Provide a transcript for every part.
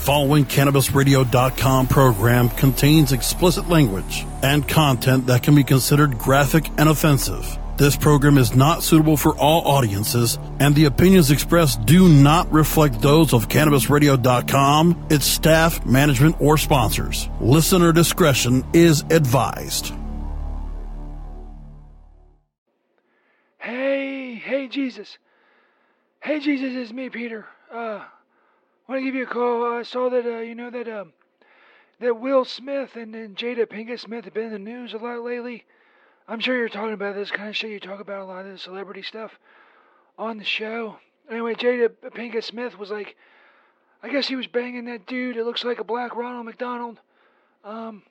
following CannabisRadio.com program contains explicit language and content that can be considered graphic and offensive. This program is not suitable for all audiences, and the opinions expressed do not reflect those of CannabisRadio.com, its staff, management, or sponsors. Listener discretion is advised. Hey, hey, Jesus. Hey, Jesus, it's me, Peter. Uh, want to give you a call. I saw that, uh, you know, that, um, that Will Smith and, and Jada Pinkett Smith have been in the news a lot lately. I'm sure you're talking about this kind of shit. You talk about a lot of the celebrity stuff on the show. Anyway, Jada Pinkett Smith was like, I guess he was banging that dude. It looks like a black Ronald McDonald. Um,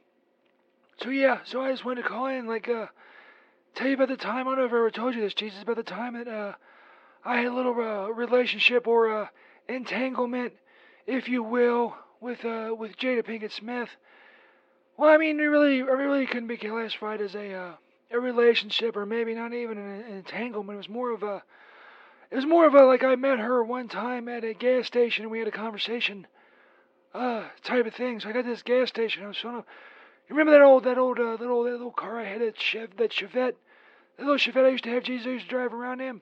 so yeah, so I just wanted to call in, like, uh, tell you about the time. I don't know if I ever told you this, Jesus, about the time that, uh, I had a little uh, relationship or uh, entanglement, if you will, with uh, with Jada Pinkett Smith. Well, I mean, we really, I really couldn't be classified as a uh, a relationship, or maybe not even an, an entanglement. It was more of a, it was more of a like I met her one time at a gas station and we had a conversation, uh, type of thing. So I got this gas station. I was trying to, you remember that old, that old, uh, that that little car I had, that Chev, that Chevette, that little Chevette I used to have. Jesus, I used to drive around in.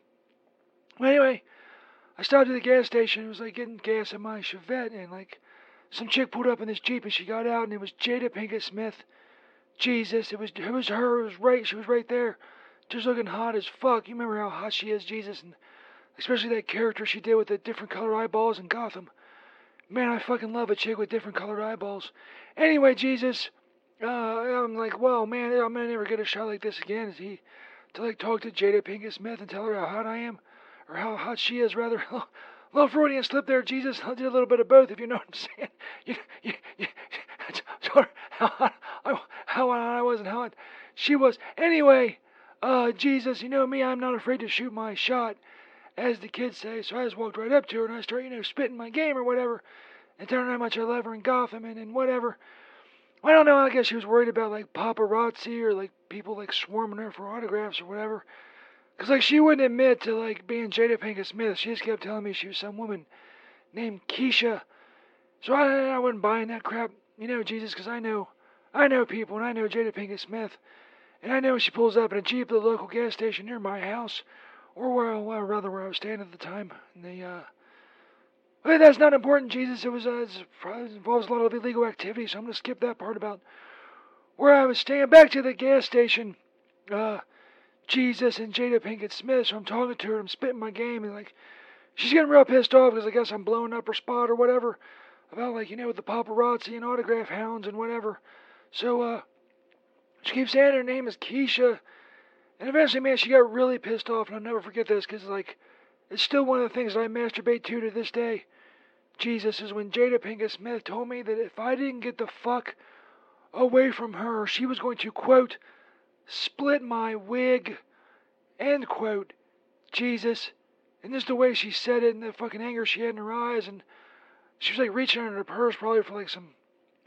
Well, anyway, I stopped at the gas station. It was like getting gas in my Chevette, and like some chick pulled up in this Jeep, and she got out, and it was Jada Pinkett Smith. Jesus, it was it was her. It was right. She was right there, just looking hot as fuck. You remember how hot she is, Jesus, and especially that character she did with the different colored eyeballs in Gotham. Man, I fucking love a chick with different colored eyeballs. Anyway, Jesus, uh, I'm like, well, man, I'm gonna never get a shot like this again. Is he to like talk to Jada Pinkett Smith and tell her how hot I am? Or how hot she is, rather. A little Freudian slip there, Jesus. I did a little bit of both, if you know what I'm saying. You, you, you, how hot I, how hot I was and how hot she was. Anyway, uh, Jesus, you know me, I'm not afraid to shoot my shot, as the kids say. So I just walked right up to her and I started, you know, spitting my game or whatever, and telling her how much I love her and Gotham and, and whatever. I don't know. I guess she was worried about like paparazzi or like people like swarming her for autographs or whatever. Cause like she wouldn't admit to like being Jada Pinkett Smith. She just kept telling me she was some woman named Keisha. So I, I wasn't buying that crap, you know, Jesus, because I know, I know people, and I know Jada Pinkett Smith, and I know she pulls up in a jeep at the local gas station near my house, or where, well, rather where I was staying at the time. And the, uh, but that's not important, Jesus. It was, uh, it involves a lot of illegal activity, so I'm gonna skip that part about where I was staying. Back to the gas station. Uh, Jesus and Jada Pinkett Smith. So I'm talking to her, I'm spitting my game, and like, she's getting real pissed off because I guess I'm blowing up her spot or whatever about like you know with the paparazzi and autograph hounds and whatever. So uh, she keeps saying her name is Keisha, and eventually, man, she got really pissed off, and I'll never forget this because like, it's still one of the things that I masturbate to to this day. Jesus is when Jada Pinkett Smith told me that if I didn't get the fuck away from her, she was going to quote split my wig, end quote, Jesus. And just the way she said it and the fucking anger she had in her eyes, and she was like reaching under her purse probably for like some,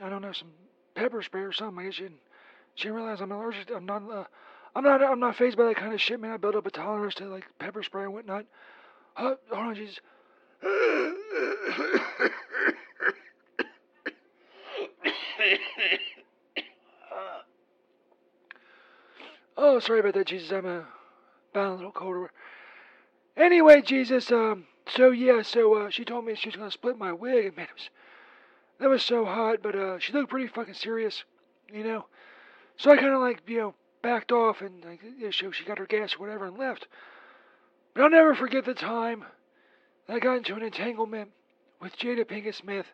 I don't know, some pepper spray or something. Guess she didn't, she didn't realize I'm allergic. I'm not, uh, I'm not, I'm not phased by that kind of shit, man. I built up a tolerance to like pepper spray and whatnot. Uh, hold on, Jesus. Oh, sorry about that, Jesus. I'm uh, bound a little colder. Anyway, Jesus. Um. So yeah. So uh, she told me she was gonna split my wig, and man, it was that was so hot. But uh, she looked pretty fucking serious, you know. So I kind of like you know backed off and like you know, she, she got her gas or whatever and left. But I'll never forget the time that I got into an entanglement with Jada Pinkett Smith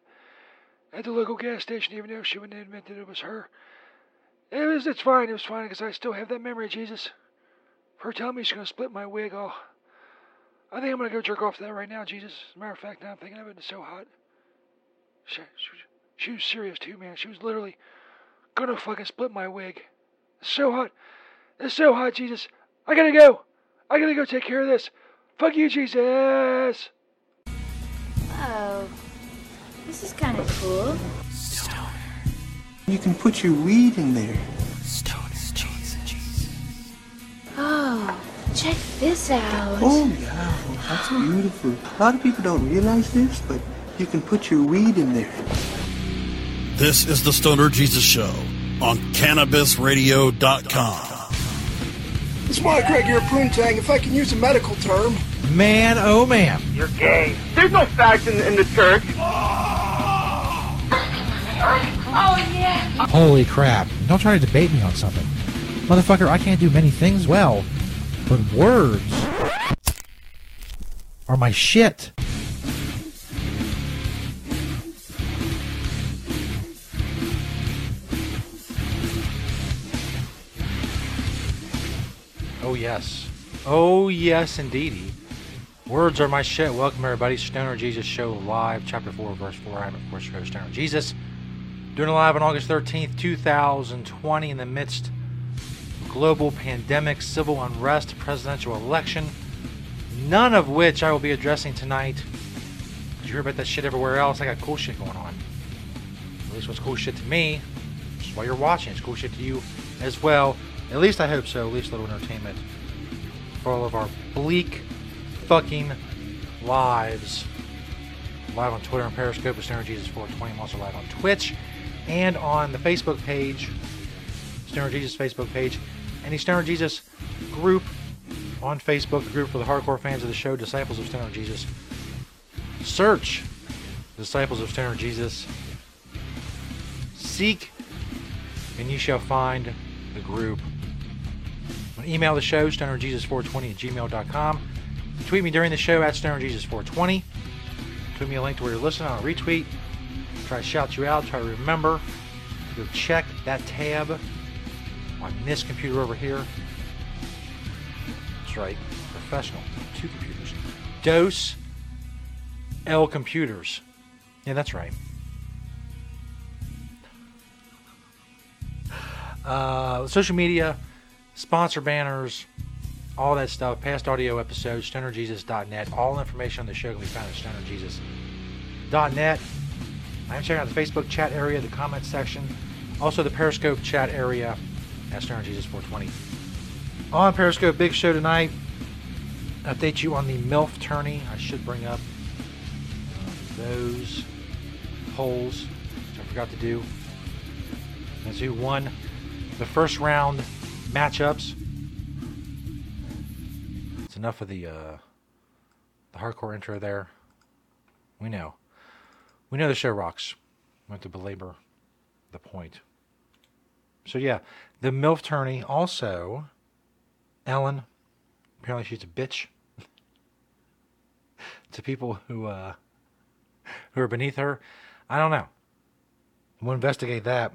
at the local gas station, even though she wouldn't admit that it was her. It was, it's fine, it was fine, because I still have that memory, Jesus. Her telling me she's going to split my wig, oh. I think I'm going to go jerk off to that right now, Jesus. As a matter of fact, now I'm thinking of it, it's so hot. She, she, she was serious, too, man. She was literally going to fucking split my wig. It's so hot. It's so hot, Jesus. I gotta go. I gotta go take care of this. Fuck you, Jesus. Oh, this is kind of cool. You can put your weed in there. Oh, check this out. Oh, yeah. That's beautiful. A lot of people don't realize this, but You can put your weed in there. This is the Stoner Jesus Show on CannabisRadio.com. It's my Greg, you're a poontang, if I can use a medical term. Man, oh man. You're gay. There's no facts in, in the church. Ah! Oh, Holy crap. Don't try to debate me on something. Motherfucker, I can't do many things well, but words are my shit. Oh, yes. Oh, yes, indeedy. Words are my shit. Welcome, everybody. Stoner Jesus Show Live, Chapter 4, Verse 4. I'm, of course, your host, Stoner Jesus. Doing live on August 13th, 2020, in the midst of global pandemic, civil unrest, presidential election, none of which I will be addressing tonight. You hear about that shit everywhere else? I got cool shit going on. At least what's cool shit to me, which is why you're watching. It's cool shit to you as well. At least I hope so. At least a little entertainment for all of our bleak fucking lives. Live on Twitter and Periscope with Jesus 420. I'm also live on Twitch and on the Facebook page, Stoner Jesus Facebook page, and the Stoner Jesus group on Facebook, the group for the hardcore fans of the show, Disciples of Stoner Jesus. Search Disciples of Stoner Jesus. Seek, and you shall find the group. Email the show, stonerjesus420 at gmail.com. Tweet me during the show at stonerjesus420. Tweet me a link to where you're listening. I'll retweet. Try to shout you out. Try to remember. To go check that tab on this computer over here. That's right. Professional. Two computers. Dose L computers. Yeah, that's right. Uh, social media, sponsor banners, all that stuff, past audio episodes, stonerjesus.net. All information on the show can be found at stonerjesus.net. I'm checking out the Facebook chat area, the comment section, also the Periscope chat area at stonerjesus420. On Periscope, big show tonight. Update you on the MILF tourney. I should bring up uh, those polls, which I forgot to do. As who won the first round matchups. It's enough of the uh, the hardcore intro there. We know. We know the show rocks. We have to belabor the point. So yeah, the MILF tourney also Ellen. Apparently she's a bitch to people who uh, who are beneath her. I don't know. We'll investigate that.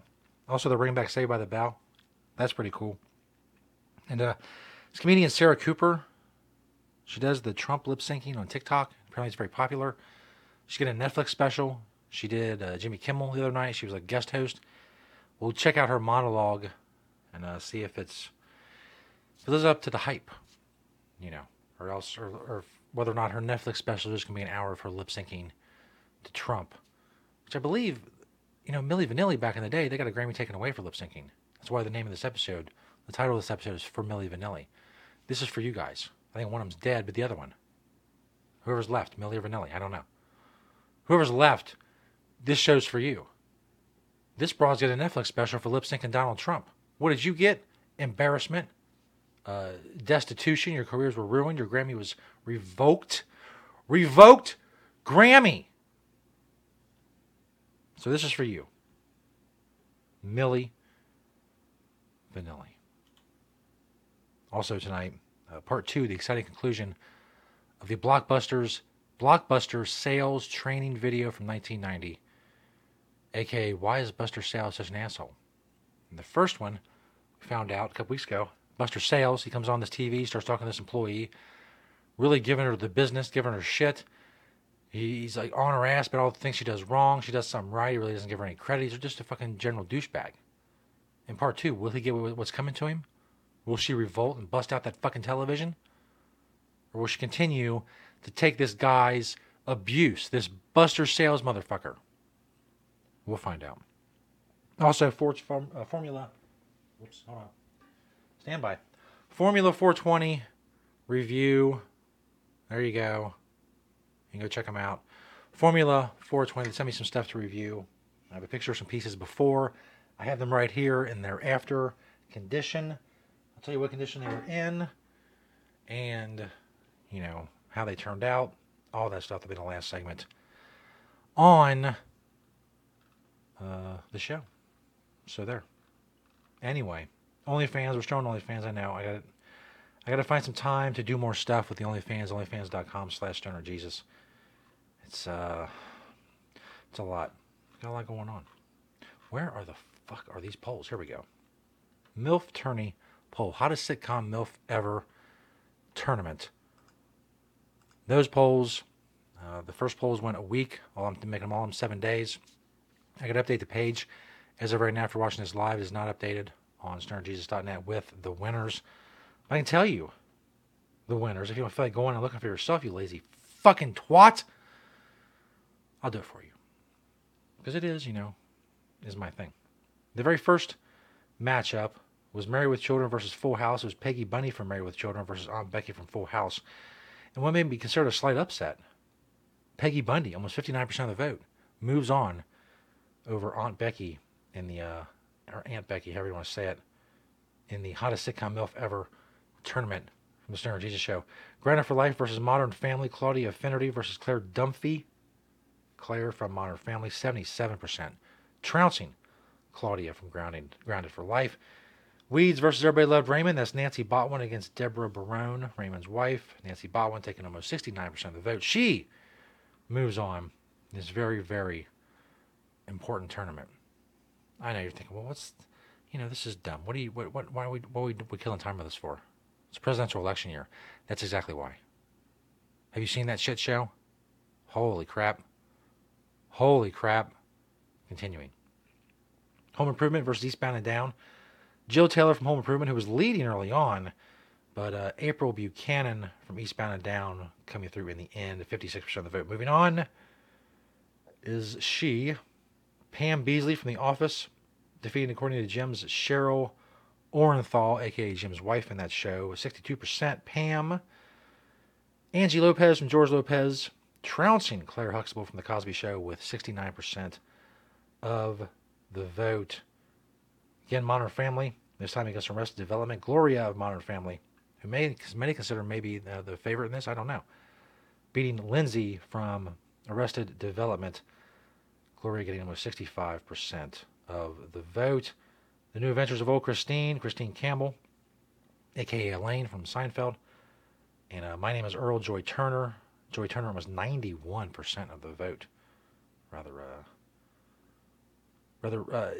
Also, they're bringing back Saved by the Bell. That's pretty cool. And uh, it's comedian Sarah Cooper. She does the Trump lip syncing on TikTok. Apparently, it's very popular. She's getting a Netflix special. She did uh, Jimmy Kimmel the other night. She was a guest host. We'll check out her monologue and uh, see if it's if it lives up to the hype, you know, or else, or, or whether or not her Netflix special is going to be an hour of her lip syncing to Trump, which I believe, you know, Milli Vanilli back in the day, they got a Grammy taken away for lip syncing. That's why the name of this episode, the title of this episode is for Milli Vanilli. This is for you guys. I think one of them's dead, but the other one, whoever's left, Milli or Vanilli, I don't know. Whoever's left, this show's for you. This broad's got a Netflix special for lip syncing Donald Trump. What did you get? Embarrassment, uh, destitution. Your careers were ruined. Your Grammy was revoked. Revoked Grammy. So this is for you, Milli Vanilli. Also tonight, uh, part two, the exciting conclusion of the Blockbusters Blockbuster sales training video from 1990, aka Why is Buster Sales such an asshole? And the first one we found out a couple weeks ago. Buster Sales, he comes on this TV, starts talking to this employee, really giving her the business, giving her shit. He's like on her ass about all the things she does wrong. She does something right. He really doesn't give her any credit. He's just a fucking general douchebag. In part two, will he get what's coming to him? Will she revolt and bust out that fucking television? Or will she continue to take this guy's abuse, this Buster Sales motherfucker? We'll find out. Also, Ford, uh, Formula. Whoops, hold on. Stand by. Formula 420 review. There you go. You can go check them out. Formula 420. They sent me some stuff to review. I have a picture of some pieces before. I have them right here in their after condition. I'll tell you what condition they were in and, you know, how they turned out. All that stuff will be in the last segment on the show. So there. Anyway, OnlyFans. We're showing OnlyFans. I know. I got. I got to find some time to do more stuff with the OnlyFans. OnlyFans.com/slash Stoner Jesus. It's uh, it's a lot. Got a lot going on. Where are the fuck are these polls? Here we go. MILF tourney poll. Hottest sitcom MILF ever tournament. Those polls. Uh, the first polls went a week. All I'm making them all in seven days. I could update the page. As of right now, after watching this live, is not updated on stonerjesus.net with the winners. But I can tell you the winners. If you don't feel like going and looking for yourself, you lazy fucking twat, I'll do it for you. Because it is, you know, is my thing. The very first matchup was Married with Children versus Full House. It was Peggy Bundy from Married with Children versus Aunt Becky from Full House. And what made me consider a slight upset, Peggy Bundy, almost 59% of the vote, moves on over Aunt Becky in the, uh, or Aunt Becky, however you want to say it, in the hottest sitcom MILF ever tournament from the Stoner Jesus Show. Grounded for Life versus Modern Family. Claudia Finnerty versus Claire Dunphy. Claire from Modern Family, 77%. Trouncing Claudia from Grounded, Grounded for Life. Weeds versus Everybody Loved Raymond. That's Nancy Botwin against Deborah Barone, Raymond's wife. Nancy Botwin taking almost 69% of the vote. She moves on this very, very important tournament. I know you're thinking, well, what's, you know, this is dumb. What do you, what, what why are we, what are we, we killing time with this for? It's presidential election year. That's exactly why. Have you seen that shit show? Holy crap. Holy crap. Continuing. Home Improvement versus Eastbound and Down. Jill Taylor from Home Improvement, who was leading early on, but uh, April Buchanan from Eastbound and Down coming through in the end, 56% of the vote. Moving on is she, Pam Beesly from The Office, defeating, according to Jim's, Cheryl Orenthal, aka Jim's wife in that show, 62%. Pam, Angie Lopez from George Lopez, trouncing Claire Huxtable from The Cosby Show with 69% of the vote. Again, Modern Family, this time against Arrested Development. Gloria of Modern Family, who may, many consider maybe uh, the favorite in this, I don't know. Beating Lindsay from Arrested Development. Gloria getting almost 65% of the vote. The New Adventures of Old Christine, Christine Campbell, aka Elaine from Seinfeld. And uh, my name is Earl Joy Turner. Joy Turner was 91% of the vote. Rather, uh, rather uh,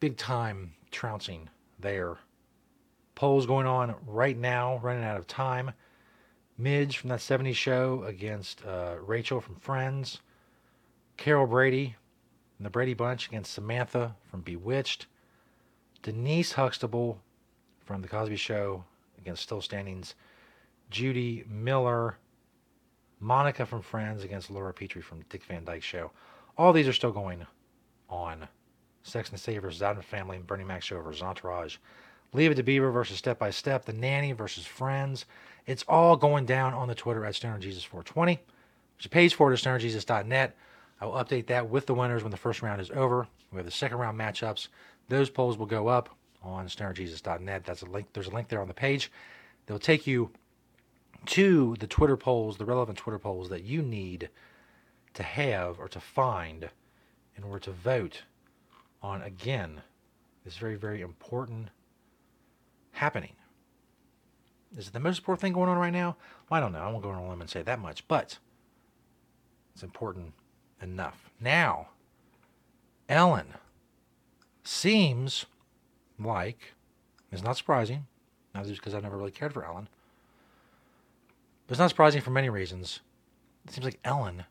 big time trouncing there. Polls going on right now, running out of time. Midge from that 70s show against uh, Rachel from Friends. Carol Brady and the Brady Bunch against Samantha from Bewitched. Denise Huxtable from The Cosby Show against Still Standing's Judy Miller. Monica from Friends against Laura Petrie from Dick Van Dyke Show. All these are still going on. Sex and the City versus Addams Family and Bernie Mac Show versus Entourage. Leave It to Beaver versus Step by Step. The Nanny versus Friends. It's all going down on the Twitter at StonerJesus420. There's a page for it at StonerJesus.net. I will update that with the winners when the first round is over. We have the second round matchups. Those polls will go up on stonerjesus.net. That's a link. There's a link there on the page. They'll take you to the Twitter polls, the relevant Twitter polls that you need to have or to find in order to vote on again this very, very important happening. Is it the most important thing going on right now? Well, I don't know. I won't go on a limb and say that much, but it's important enough. Now, Ellen seems like, it's not surprising, not just because I've never really cared for Ellen, but it's not surprising for many reasons. It seems like Ellen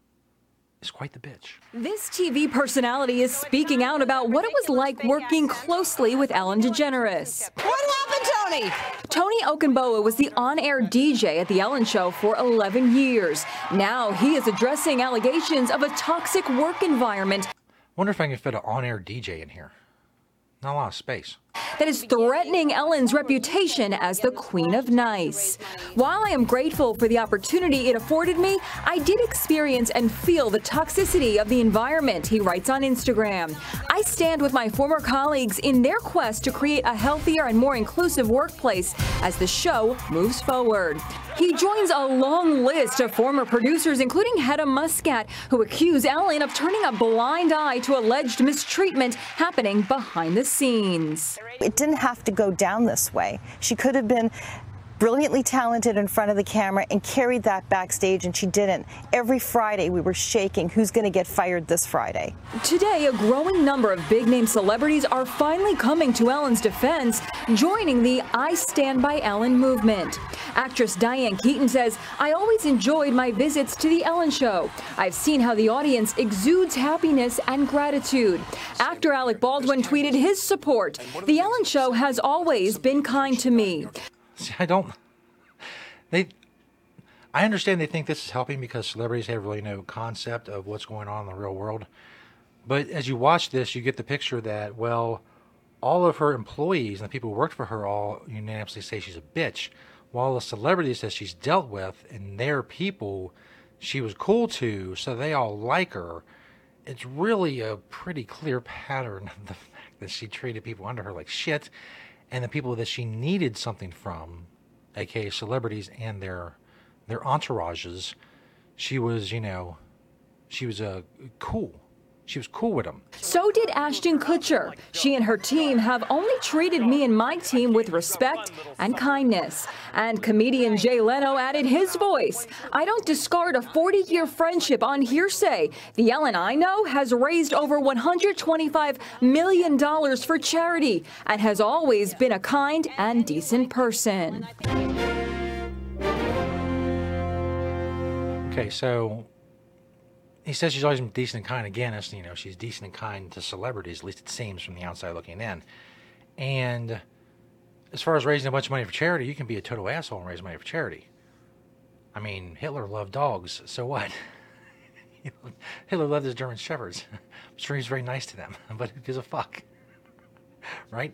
is quite the bitch. This TV personality is speaking out about what it was like working closely with Ellen DeGeneres. What Tony? Okungbowa was the on-air DJ at The Ellen Show for 11 years. Now he is addressing allegations of a toxic work environment. Wonder if I can fit an on-air DJ in here. Not a lot of space. that is threatening Ellen's reputation as the Queen of Nice. While I am grateful for the opportunity it afforded me, I did experience and feel the toxicity of the environment, he writes on Instagram. I stand with my former colleagues in their quest to create a healthier and more inclusive workplace as the show moves forward. He joins a long list of former producers, including Hedda Muscat, who accuse Ellen of turning a blind eye to alleged mistreatment happening behind the scenes. It didn't have to go down this way. She could have been brilliantly talented in front of the camera and carried that backstage, and she didn't. Every Friday, we were shaking who's going to get fired this Friday. Today, a growing number of big name celebrities are finally coming to Ellen's defense, joining the I Stand By Ellen movement. Actress Diane Keaton says, I always enjoyed my visits to The Ellen Show. I've seen how the audience exudes happiness and gratitude. Actor Alec Baldwin tweeted his support. The Ellen Show has always been kind to me. See, I don't. They. I understand they think this is helping because celebrities have really no concept of what's going on in the real world. But as you watch this, you get the picture that, well, all of her employees and the people who worked for her all unanimously say she's a bitch, while the celebrities that she's dealt with and their people she was cool to, so they all like her. It's really a pretty clear pattern of the fact that she treated people under her like shit, and the people that she needed something from, aka celebrities and their their entourages, she was, you know, she was a uh, cool. She was cool with him. So did Ashton Kutcher. She and her team have only treated me and my team with respect and kindness. And comedian Jay Leno added his voice. I don't discard a 40 year friendship on hearsay. The Ellen I know has raised over $125 million for charity and has always been a kind and decent person. Okay, so he says she's always been decent and kind. Again, as you know, she's decent and kind to celebrities. At least it seems from the outside looking in. And as far as raising a bunch of money for charity, you can be a total asshole and raise money for charity. I mean, Hitler loved dogs, so what? Hitler loved his German shepherds. I'm sure he's very nice to them, but who gives a fuck? right?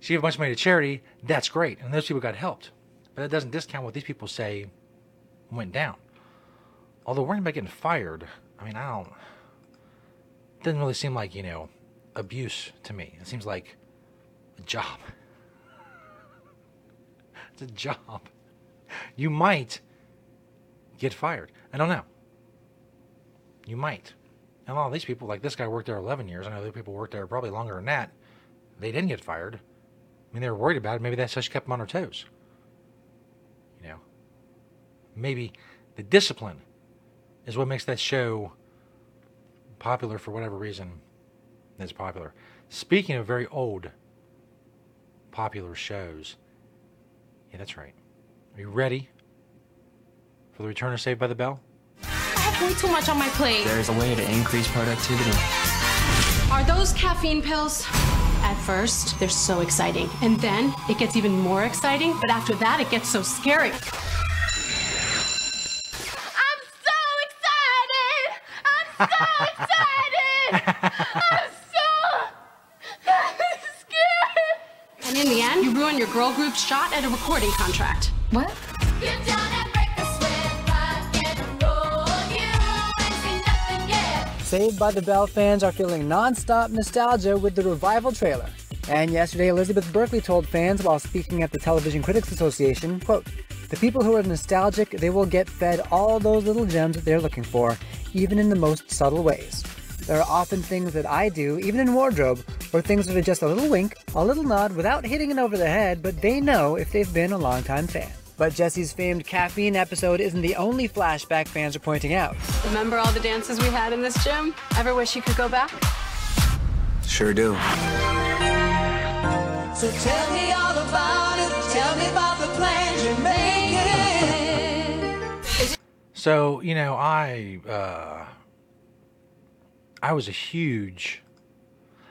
She gave a bunch of money to charity, that's great, and those people got helped. But that doesn't discount what these people say went down. Although worrying about getting fired, I mean, I don't. It doesn't really seem like, you know, abuse to me. It seems like a job. it's a job. You might get fired. I don't know. You might. And a lot of these people, like this guy worked there 11 years. I know other people worked there probably longer than that. They didn't get fired. I mean, they were worried about it. Maybe that's just kept them on their toes. You know, maybe the discipline is what makes that show popular for whatever reason it's popular. Speaking of very old popular shows, yeah, that's right. Are you ready for the return of Saved by the Bell? I have way too much on my plate. There's a way to increase productivity. Are those caffeine pills? At first, they're so exciting. And then it gets even more exciting, but after that, it gets so scary. So excited! I'm so scared! And in the end, you ruin your girl group's shot at a recording contract. What? Saved by the Bell fans are feeling non-stop nostalgia with the revival trailer. And yesterday, Elizabeth Berkley told fans while speaking at the Television Critics Association, quote, the people who are nostalgic, they will get fed all those little gems that they're looking for, even in the most subtle ways. There are often things that I do, even in wardrobe, or things that are just a little wink, a little nod without hitting it over the head, but they know if they've been a longtime fan. But Jesse's famed caffeine episode isn't the only flashback fans are pointing out. Remember all the dances we had in this gym? Ever wish you could go back? Sure do. So tell me all about it. Tell me about the plans So you know, I uh, I was a huge.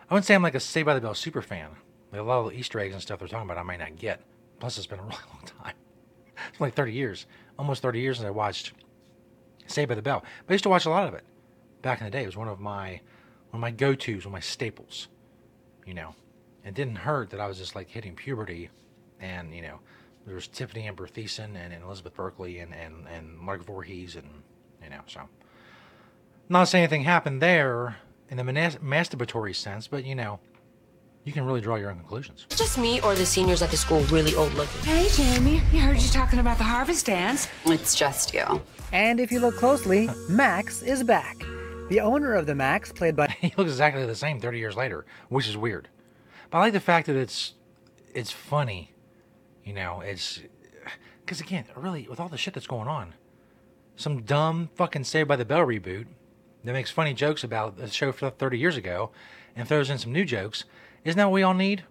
I wouldn't say I'm like a Saved by the Bell super fan. Like a lot of the Easter eggs and stuff they're talking about, I might not get. Plus, it's been a really long time. It's like 30 years, almost 30 years since I watched Saved by the Bell. But I used to watch a lot of it back in the day. It was one of my one of my go-tos, one of my staples. You know, It didn't hurt that I was just like hitting puberty, and you know, there was Tiffany Amber Thiessen and, and Elizabeth Berkley and, and, and Mark Voorhees and you know, so not saying anything happened there in the manas- masturbatory sense, but you know, you can really draw your own conclusions. It's just me or the seniors at the school really old looking. Hey, Jamie. You heard you talking about the harvest dance. It's just you. And if you look closely, Max is back. The owner of the Max, played by he looks exactly the same 30 years later, which is weird. But I like the fact that it's it's funny, you know. It's because again, really, with all the shit that's going on, some dumb fucking Saved by the Bell reboot that makes funny jokes about the show from 30 years ago, and throws in some new jokes. Isn't that what we all need?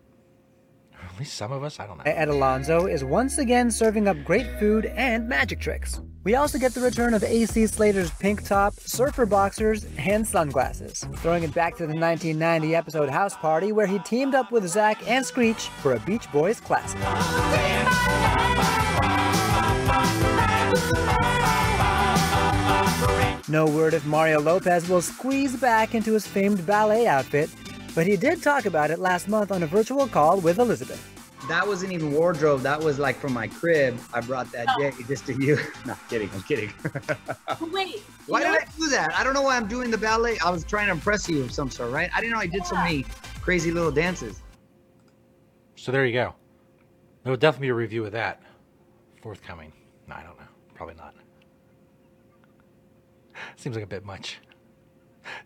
Or at least some of us. I don't know. Ed Alonzo is once again serving up great food and magic tricks. We also get the return of AC Slater's pink top, surfer boxers, and sunglasses, throwing it back to the 1990 episode House Party where he teamed up with Zach and Screech for a Beach Boys classic. No word if Mario Lopez will squeeze back into his famed ballet outfit, but he did talk about it last month on a virtual call with Elizabeth. That wasn't even wardrobe. That was like from my crib. I brought that Oh. day just to you. Not kidding. I'm kidding. Wait. why you know did I do that? I don't know why I'm doing the ballet. I was trying to impress you of some sort, right? I didn't know I did so many crazy little dances. So there you go. There will definitely be a review of that forthcoming. No, I don't know. Probably not. Seems like a bit much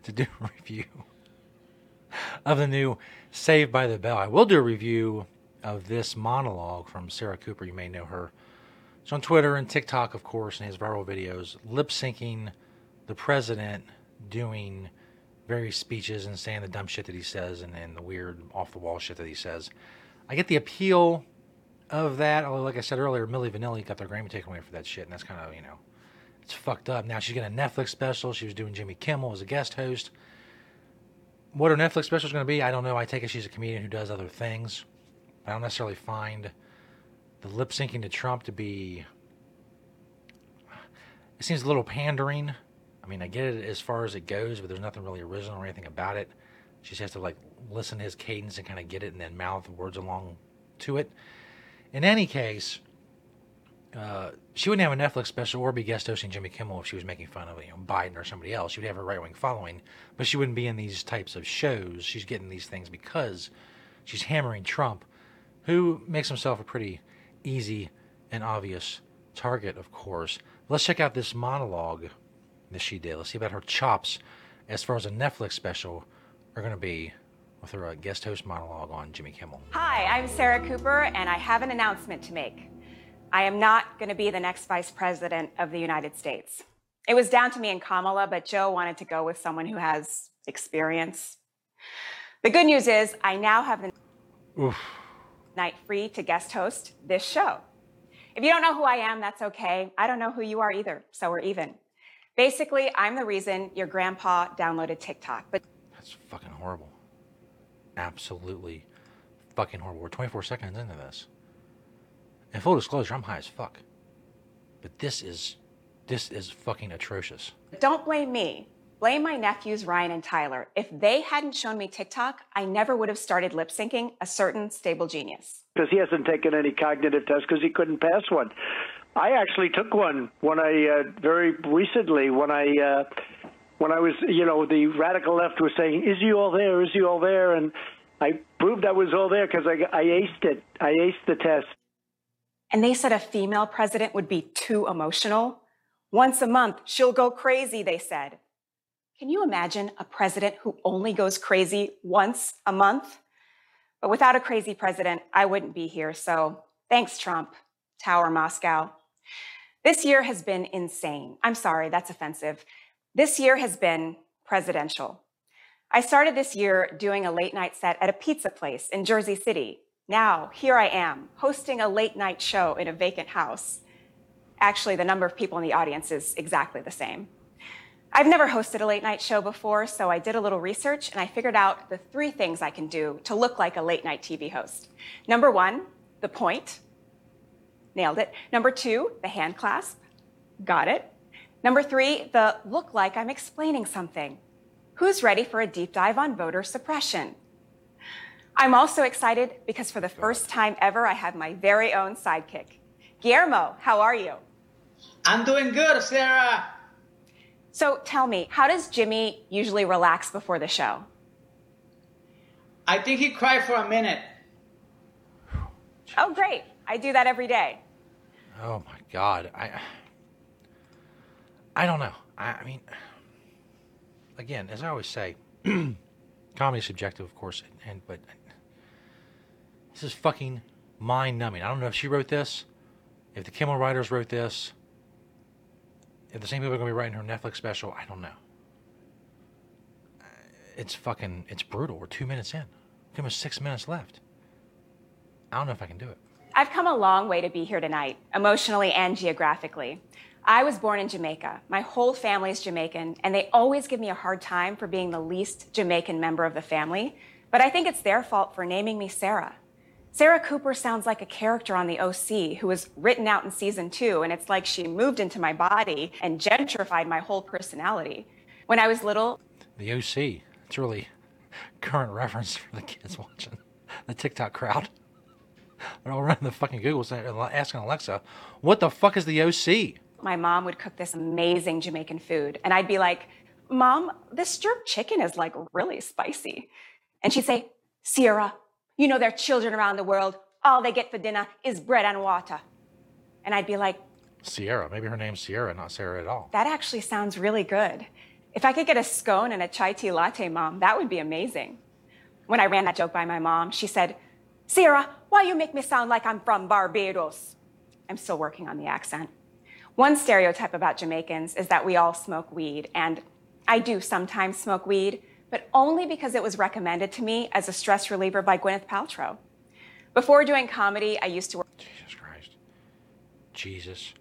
to do a review of the new Saved by the Bell. I will do a review of this monologue from Sarah Cooper. You may know her. She's on Twitter and TikTok, of course, and his viral videos, lip syncing the president doing various speeches and saying the dumb shit that he says and, and the weird off the wall shit that he says. I get the appeal of that, although, like I said earlier, Milli Vanilli got their Grammy taken away for that shit, and that's kind of, you know, it's fucked up. Now she's getting a Netflix special. She was doing Jimmy Kimmel as a guest host. What her Netflix special is going to be, I don't know. I take it she's a comedian who does other things. I don't necessarily find the lip syncing to Trump to be. It seems a little pandering. I mean, I get it as far as it goes, but there's nothing really original or anything about it. She just has to like listen to his cadence and kind of get it, and then mouth words along to it. In any case, uh, she wouldn't have a Netflix special or be guest hosting Jimmy Kimmel if she was making fun of you know Biden or somebody else. She would have a right wing following, but she wouldn't be in these types of shows. She's getting these things because she's hammering Trump, who makes himself a pretty easy and obvious target, of course. Let's check out this monologue that she did. Let's see about her chops as far as a Netflix special are going to be with her uh, guest host monologue on Jimmy Kimmel. Hi, I'm Sarah Cooper, and I have an announcement to make. I am not going to be the next vice president of the United States. It was down to me and Kamala, but Joe wanted to go with someone who has experience. The good news is, I now have the Oof. Night free to guest host this show. If you don't know who I am, that's okay. I don't know who you are either, so we're even. Basically, I'm the reason your grandpa downloaded TikTok, but That's fucking horrible. Absolutely fucking horrible. We're 24 seconds into this. And full disclosure, I'm high as fuck. But this is this is fucking atrocious. Don't blame me. Blame my nephews, Ryan and Tyler. If they hadn't shown me TikTok, I never would have started lip syncing a certain stable genius. because he hasn't taken any cognitive tests because he couldn't pass one. I actually took one when I uh, very recently when I uh, when I was you know the radical left was saying is he all there is he all there and I proved I was all there because I I aced it I aced the test. And they said a female president would be too emotional. Once a month, she'll go crazy, they said. Can you imagine a president who only goes crazy once a month? But without a crazy president, I wouldn't be here. So thanks, Trump, Tower Moscow. This year has been insane. I'm sorry, that's offensive. This year has been presidential. I started this year doing a late night set at a pizza place in Jersey City. Now, here I am, hosting a late night show in a vacant house. Actually, the number of people in the audience is exactly the same. I've never hosted a late night show before, so I did a little research and I figured out the three things I can do to look like a late night TV host. Number one, the point. Nailed it. Number two, the hand clasp. Got it. Number three, the look like I'm explaining something. Who's ready for a deep dive on voter suppression? I'm also excited because for the first time ever, I have my very own sidekick. Guillermo, how are you? I'm doing good, Sarah. So tell me, how does Jimmy usually relax before the show? I think he cried for a minute. Oh, great. I do that every day. Oh my god. I I don't know. I, I mean again, as I always say, comedy is subjective, of course, and, and but this is fucking mind numbing. I don't know if she wrote this, if the Kimmel writers wrote this, if the same people are going to be writing her Netflix special. I don't know. It's fucking, it's brutal. We're two minutes in. We have six minutes left. I don't know if I can do it. I've come a long way to be here tonight, emotionally and geographically. I was born in Jamaica. My whole family is Jamaican, and they always give me a hard time for being the least Jamaican member of the family. But I think it's their fault for naming me Sarah. Sarah Cooper sounds like a character on the OC who was written out in season two, and it's like she moved into my body and gentrified my whole personality. When I was little, The OC. It's really current reference for the kids watching the TikTok crowd. They're all running the fucking Google saying- asking Alexa, what the fuck is the OC? my mom would cook this amazing Jamaican food, and I'd be like, Mom, this jerk chicken is like really spicy. And she'd say, Sierra, you know there are children around the world. All they get for dinner is bread and water. And I'd be like, Sierra. Maybe her name's Sierra, not Sarah at all. that actually sounds really good. If I could get a scone and a chai tea latte, Mom, that would be amazing. When I ran that joke by my mom, she said, Sierra, why you make me sound like I'm from Barbados? I'm still working on the accent. One stereotype about Jamaicans is that we all smoke weed, and I do sometimes smoke weed, but only because it was recommended to me as a stress reliever by Gwyneth Paltrow. Before doing comedy, I used to work. Jesus Christ. Jesus.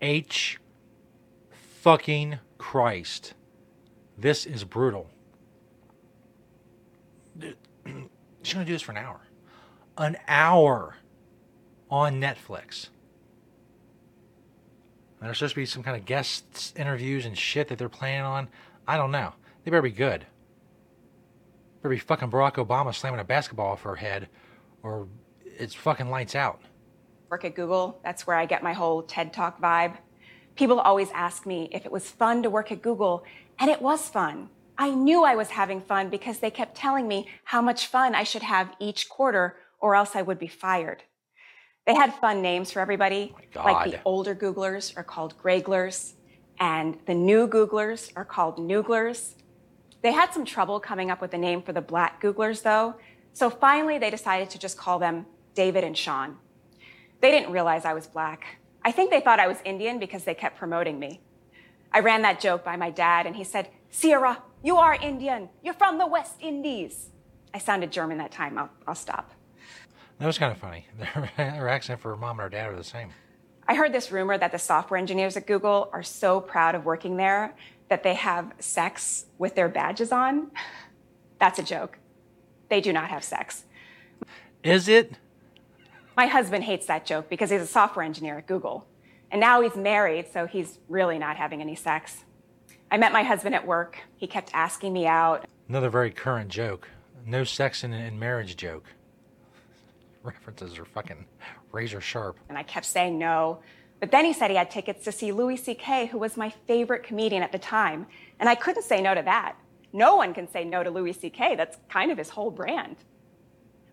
H fucking Christ. This is brutal. She's going to do this for an hour. An hour on Netflix. And there's supposed to be some kind of guest interviews and shit that they're planning on. I don't know. They better be good. Better be fucking Barack Obama slamming a basketball off her head, or it's fucking lights out. work at Google. That's where I get my whole TED Talk vibe. People always ask me if it was fun to work at Google, and it was fun. I knew I was having fun because they kept telling me how much fun I should have each quarter, or else I would be fired. They had fun names for everybody. Oh like the older Googlers are called Greyglers, and the new Googlers are called Nooglers. They had some trouble coming up with a name for the black Googlers, though, so finally they decided to just call them David and Sean. They didn't realize I was black. I think they thought I was Indian because they kept promoting me. I ran that joke by my dad, and he said, Sierra, you are Indian. You're from the West Indies. I sounded German that time. I'll, I'll stop. That was kind of funny. Their, their accent for mom and her dad are the same. I heard this rumor that the software engineers at Google are so proud of working there that they have sex with their badges on. That's a joke. They do not have sex. Is it? My husband hates that joke because he's a software engineer at Google. And now he's married, so he's really not having any sex. I met my husband at work. He kept asking me out. Another very current joke. No sex in, in marriage joke. References are fucking razor sharp. And I kept saying no. But then he said he had tickets to see Louis C.K., who was my favorite comedian at the time. And I couldn't say no to that. No one can say no to Louis C.K., that's kind of his whole brand.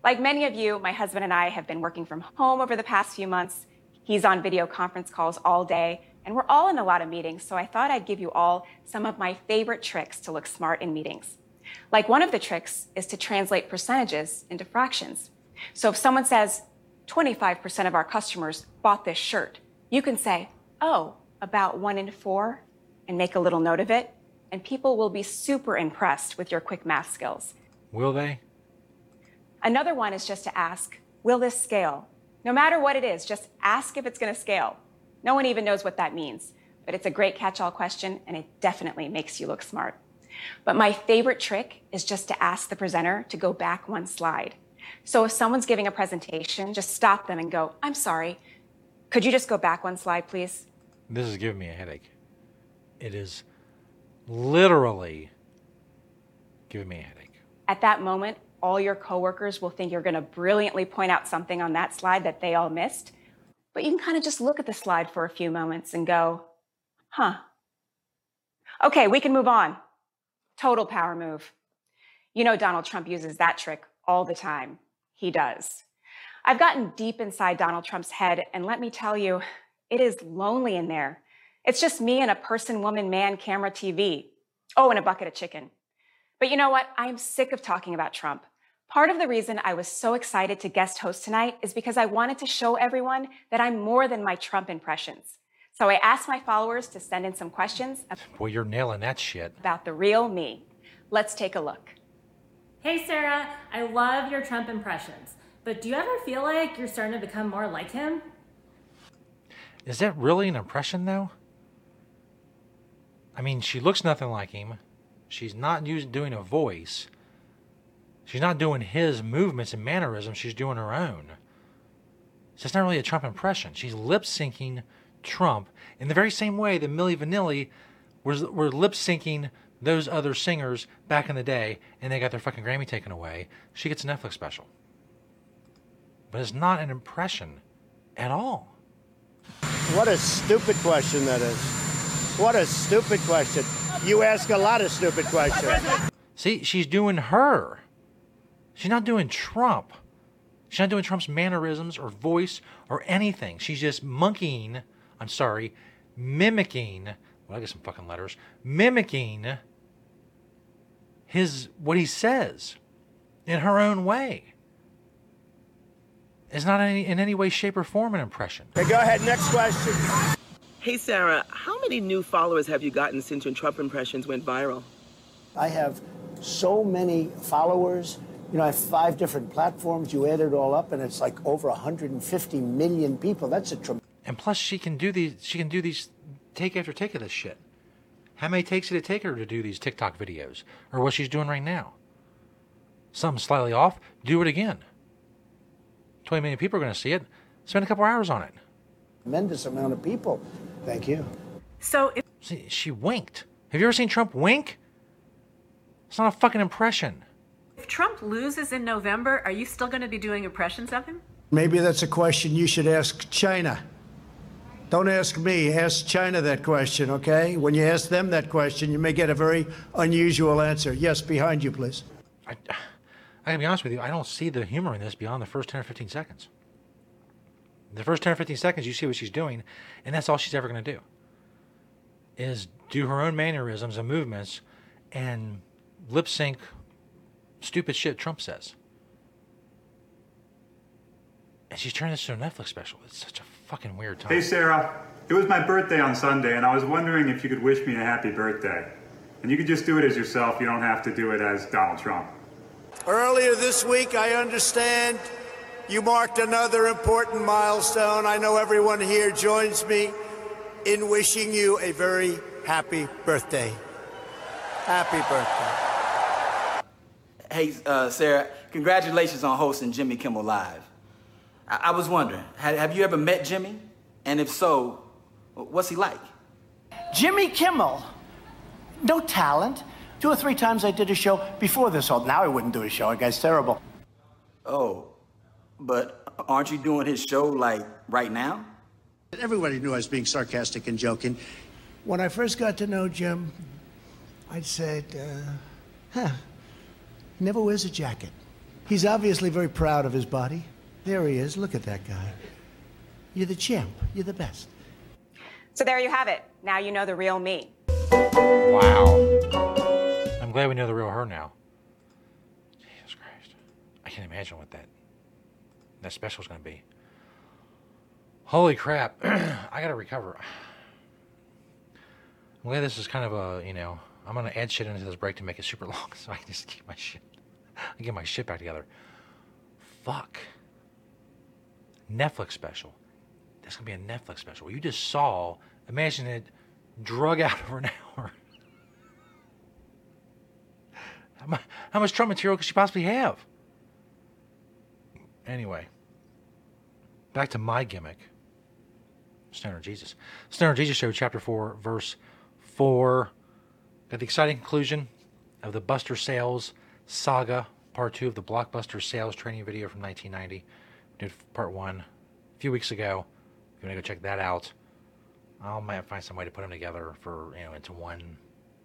Like many of you, my husband and I have been working from home over the past few months. He's on video conference calls all day, and we're all in a lot of meetings, so I thought I'd give you all some of my favorite tricks to look smart in meetings. Like one of the tricks is to translate percentages into fractions. So if someone says, 25% of our customers bought this shirt, you can say, oh, about one in four, and make a little note of it, and people will be super impressed with your quick math skills. Will they? Another one is just to ask, will this scale? No matter what it is, just ask if it's going to scale. No one even knows what that means, but it's a great catch all question and it definitely makes you look smart. But my favorite trick is just to ask the presenter to go back one slide. So if someone's giving a presentation, just stop them and go, I'm sorry, could you just go back one slide, please? This is giving me a headache. It is literally giving me a headache. At that moment, all your coworkers will think you're going to brilliantly point out something on that slide that they all missed. But you can kind of just look at the slide for a few moments and go, huh. Okay, we can move on. Total power move. You know, Donald Trump uses that trick all the time. He does. I've gotten deep inside Donald Trump's head, and let me tell you, it is lonely in there. It's just me and a person, woman, man, camera, TV. Oh, and a bucket of chicken. But you know what? I am sick of talking about Trump. Part of the reason I was so excited to guest host tonight is because I wanted to show everyone that I'm more than my Trump impressions. So I asked my followers to send in some questions Boy, you're nailing that shit. about the real me. Let's take a look. Hey Sarah, I love your Trump impressions, but do you ever feel like you're starting to become more like him? Is that really an impression, though? I mean, she looks nothing like him. She's not using, doing a voice. She's not doing his movements and mannerisms. She's doing her own. So it's not really a Trump impression. She's lip syncing Trump in the very same way that Milli Vanilli was were lip syncing those other singers back in the day, and they got their fucking Grammy taken away. She gets a Netflix special, but it's not an impression at all. What a stupid question that is. What a stupid question. You ask a lot of stupid questions. See, she's doing her. She's not doing Trump. She's not doing Trump's mannerisms or voice or anything. She's just monkeying, I'm sorry, mimicking, well, I get some fucking letters, mimicking his, what he says in her own way. It's not any, in any way, shape, or form an impression. Okay, go ahead. Next question. Hey, Sarah, how many new followers have you gotten since your Trump impressions went viral? I have so many followers. You know, I have five different platforms. You add it all up, and it's like over 150 million people. That's a tremendous. And plus, she can do these. She can do these take after take of this shit. How many takes did it take her to do these TikTok videos, or what she's doing right now? Something slightly off. Do it again. 20 million people are going to see it. Spend a couple hours on it. Tremendous amount of people. Thank you. So if See, she winked. Have you ever seen Trump wink? It's not a fucking impression. If Trump loses in November, are you still going to be doing impressions of him? Maybe that's a question you should ask China. Don't ask me, ask China that question, okay? When you ask them that question, you may get a very unusual answer. Yes, behind you, please. I, I gotta be honest with you, I don't see the humor in this beyond the first 10 or 15 seconds. The first 10 or 15 seconds, you see what she's doing, and that's all she's ever going to do. Is do her own mannerisms and movements and lip sync stupid shit Trump says. And she's turning this into a Netflix special. It's such a fucking weird time. Hey, Sarah. It was my birthday on Sunday, and I was wondering if you could wish me a happy birthday. And you could just do it as yourself. You don't have to do it as Donald Trump. Earlier this week, I understand you marked another important milestone. I know everyone here joins me in wishing you a very happy birthday. Happy birthday. Hey, uh, Sarah, congratulations on hosting Jimmy Kimmel Live. I, I was wondering, have, have you ever met Jimmy? And if so, what's he like? Jimmy Kimmel, no talent. Two or three times I did a show before this whole. Now I wouldn't do a show. That guy's terrible. Oh, but aren't you doing his show like right now? Everybody knew I was being sarcastic and joking. When I first got to know Jim, I said, uh, huh, he never wears a jacket. He's obviously very proud of his body. There he is. Look at that guy. You're the champ. You're the best. So there you have it. Now you know the real me. Wow. Glad we know the real her now. Jesus Christ. I can't imagine what that that special's gonna be. Holy crap. I gotta recover. I'm glad this is kind of a, you know, I'm gonna add shit into this break to make it super long so I can just keep my shit I get my shit back together. Fuck. Netflix special. That's gonna be a Netflix special. You just saw, imagine it drug out over an hour. How much, Trump material could she possibly have? Anyway, back to my gimmick. Stoner Jesus. Stoner Jesus Show, Chapter 4, Verse 4. Got the exciting conclusion of the Buster Sales saga part two of the blockbuster sales training video from 1990. We did part one a few weeks ago. If you want to go check that out, I might find some way to put them together for you know into one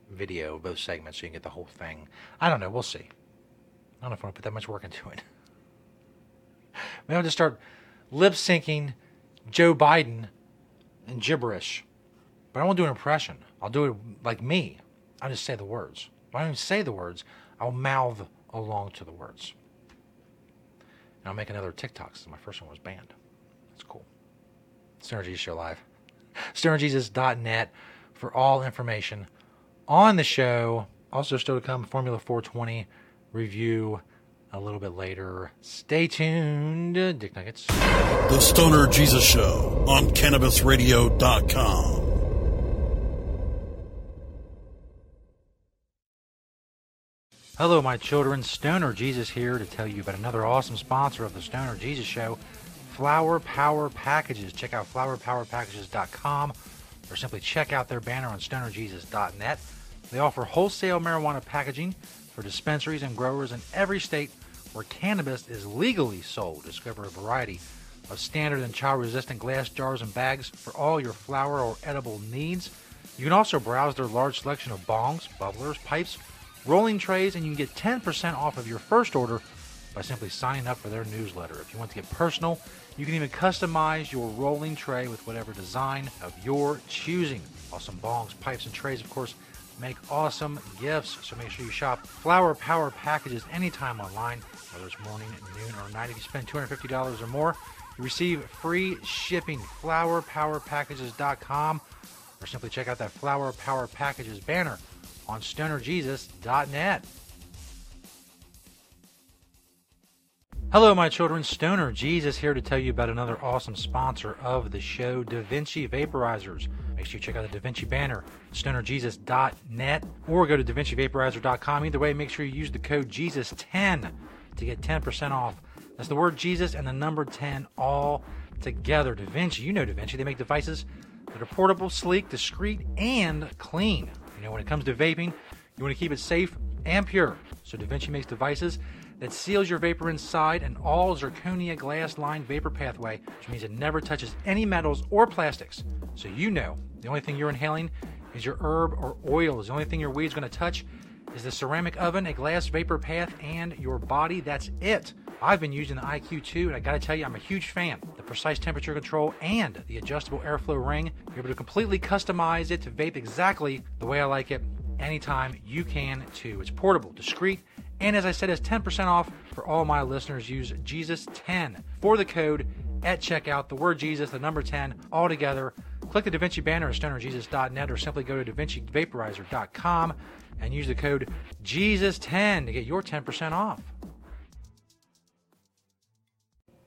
video, both segments, so you can get the whole thing. I don't know. We'll see. I don't know if I want to put that much work into it. Maybe I'll just start lip syncing Joe Biden and gibberish. But I won't do an impression. I'll do it like me. I'll just say the words. I don't even say the words, I'll mouth along to the words. And I'll make another TikTok since my first one was banned. That's cool. Jesus Show Live. StonerJesus.net for all information on the show. Also, still to come, Formula 420 review a little bit later. Stay tuned. Dick Nuggets. The Stoner Jesus Show on CannabisRadio.com. Hello, my children. Stoner Jesus here to tell you about another awesome sponsor of the Stoner Jesus Show, Flower Power Packages. Check out flowerpowerpackages.com or simply check out their banner on stonerjesus.net. They offer wholesale marijuana packaging for dispensaries and growers in every state where cannabis is legally sold. Discover a variety of standard and child resistant glass jars and bags for all your flower or edible needs. You can also browse their large selection of bongs, bubblers, pipes, rolling trays, and you can get 10% off of your first order by simply signing up for their newsletter. If you want to get personal, you can even customize your rolling tray with whatever design of your choosing. Awesome bongs, pipes, and trays, of course, make awesome gifts. So make sure you shop Flower Power Packages anytime online, whether it's morning, noon, or night. If you spend $250 or more, you receive free shipping. FlowerPowerPackages.com or simply check out that Flower Power Packages banner on stonerjesus.net. Hello, my children. Stoner Jesus here to tell you about another awesome sponsor of the show, Da Vinci Vaporizers. Make sure you check out the Da Vinci banner, stonerjesus.net, or go to DaVinciVaporizer.com. Either way, make sure you use the code Jesus10 to get 10% off. That's the word Jesus and the number 10 all together. Da Vinci, you know Da Vinci. They make devices that are portable, sleek, discreet, and clean. You know, when it comes to vaping, you want to keep it safe and pure. So Da Vinci makes devices that seals your vapor inside an all zirconia glass lined vapor pathway, which means it never touches any metals or plastics. So you know the only thing you're inhaling is your herb or oils. The only thing your weed's going to touch is the ceramic oven, a glass vapor path, and your body. That's it. I've been using the IQ2, and I got to tell you, I'm a huge fan. The precise temperature control and the adjustable airflow ring, you're able to completely customize it to vape exactly the way I like it. Anytime you can too. It's portable, discreet, and as I said, it's 10% off for all my listeners. Use Jesus10 for the code at checkout. The word Jesus, the number 10, all together. Click the DaVinci banner at stonerjesus.net or simply go to DaVinciVaporizer.com and use the code Jesus10 to get your 10% off.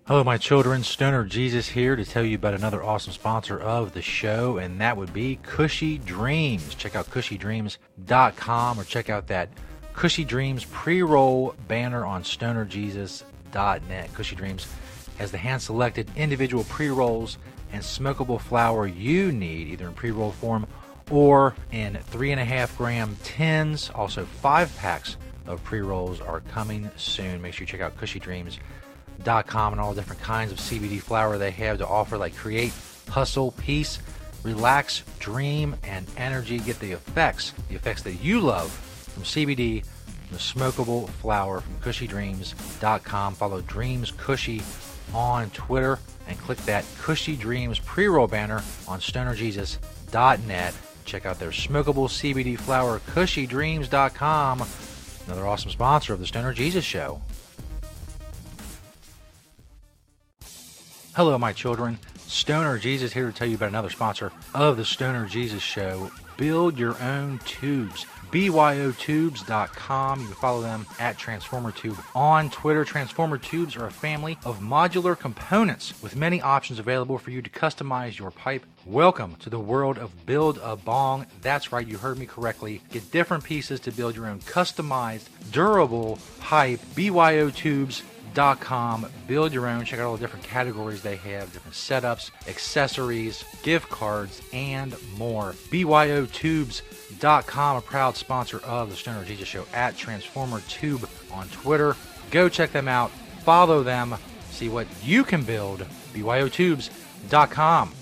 Hello, my children. Stoner Jesus here to tell you about another awesome sponsor of the show, and that would be Cushy Dreams. Check out cushydreams.com or check out that Cushy Dreams pre roll banner on stonerjesus.net. Cushy Dreams has the hand selected individual pre rolls and smokable flower you need, either in pre roll form or in three and a half gram tins. Also, five packs of pre rolls are coming soon. Make sure you check out cushydreams.com and all the different kinds of CBD flower they have to offer, like Create, Hustle, Peace, Relax, Dream, and Energy. Get the effects, the effects that you love from CBD, the smokable flower from cushydreams.com. Follow Dreams Cushy on Twitter and click that Cushy Dreams pre roll banner on stonerjesus.net. Check out their smokable CBD flower, cushydreams.com. Another awesome sponsor of the Stoner Jesus Show. Hello, my children. Stoner Jesus here to tell you about another sponsor of the Stoner Jesus Show. Build your own tubes. BYOTubes.com. You can follow them at TransformerTube on Twitter. Transformer Tubes are a family of modular components with many options available for you to customize your pipe. Welcome to the world of Build a Bong. That's right, you heard me correctly. Get different pieces to build your own customized, durable pipe. BYOTubes.com com. Build your own. Check out all the different categories they have, different setups, accessories, gift cards, and more. BYOTubes.com, a proud sponsor of the Stoner Jesus Show at Transformer Tube on Twitter. Go check them out. Follow them. See what you can build. BYOTubes.com.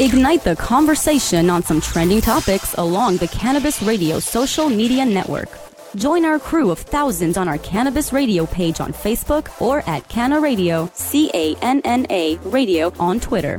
Ignite the conversation on some trending topics along the Cannabis Radio social media network. Join our crew of thousands on our Cannabis Radio page on Facebook or at Canna Radio, C A N N A Radio on Twitter.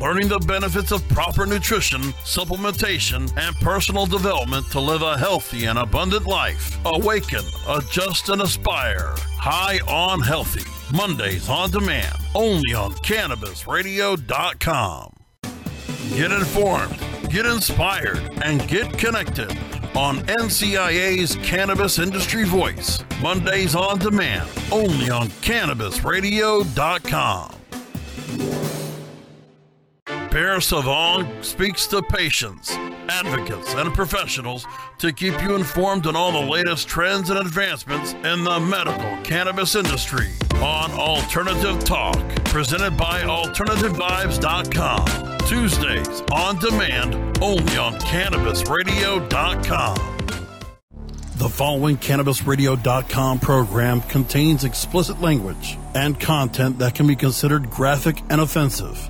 Learning the benefits of proper nutrition, supplementation, and personal development to live a healthy and abundant life. Awaken, adjust, and aspire. High on Healthy. Mondays on demand. Only on CannabisRadio.com. Get informed, get inspired, and get connected on NCIA's Cannabis Industry Voice. Mondays on demand. Only on CannabisRadio.com. Bear Savon speaks to patients, advocates, and professionals to keep you informed on all the latest trends and advancements in the medical cannabis industry on Alternative Talk, presented by AlternativeVibes.com. Tuesdays on demand only on CannabisRadio.com. The following CannabisRadio.com program contains explicit language and content that can be considered graphic and offensive.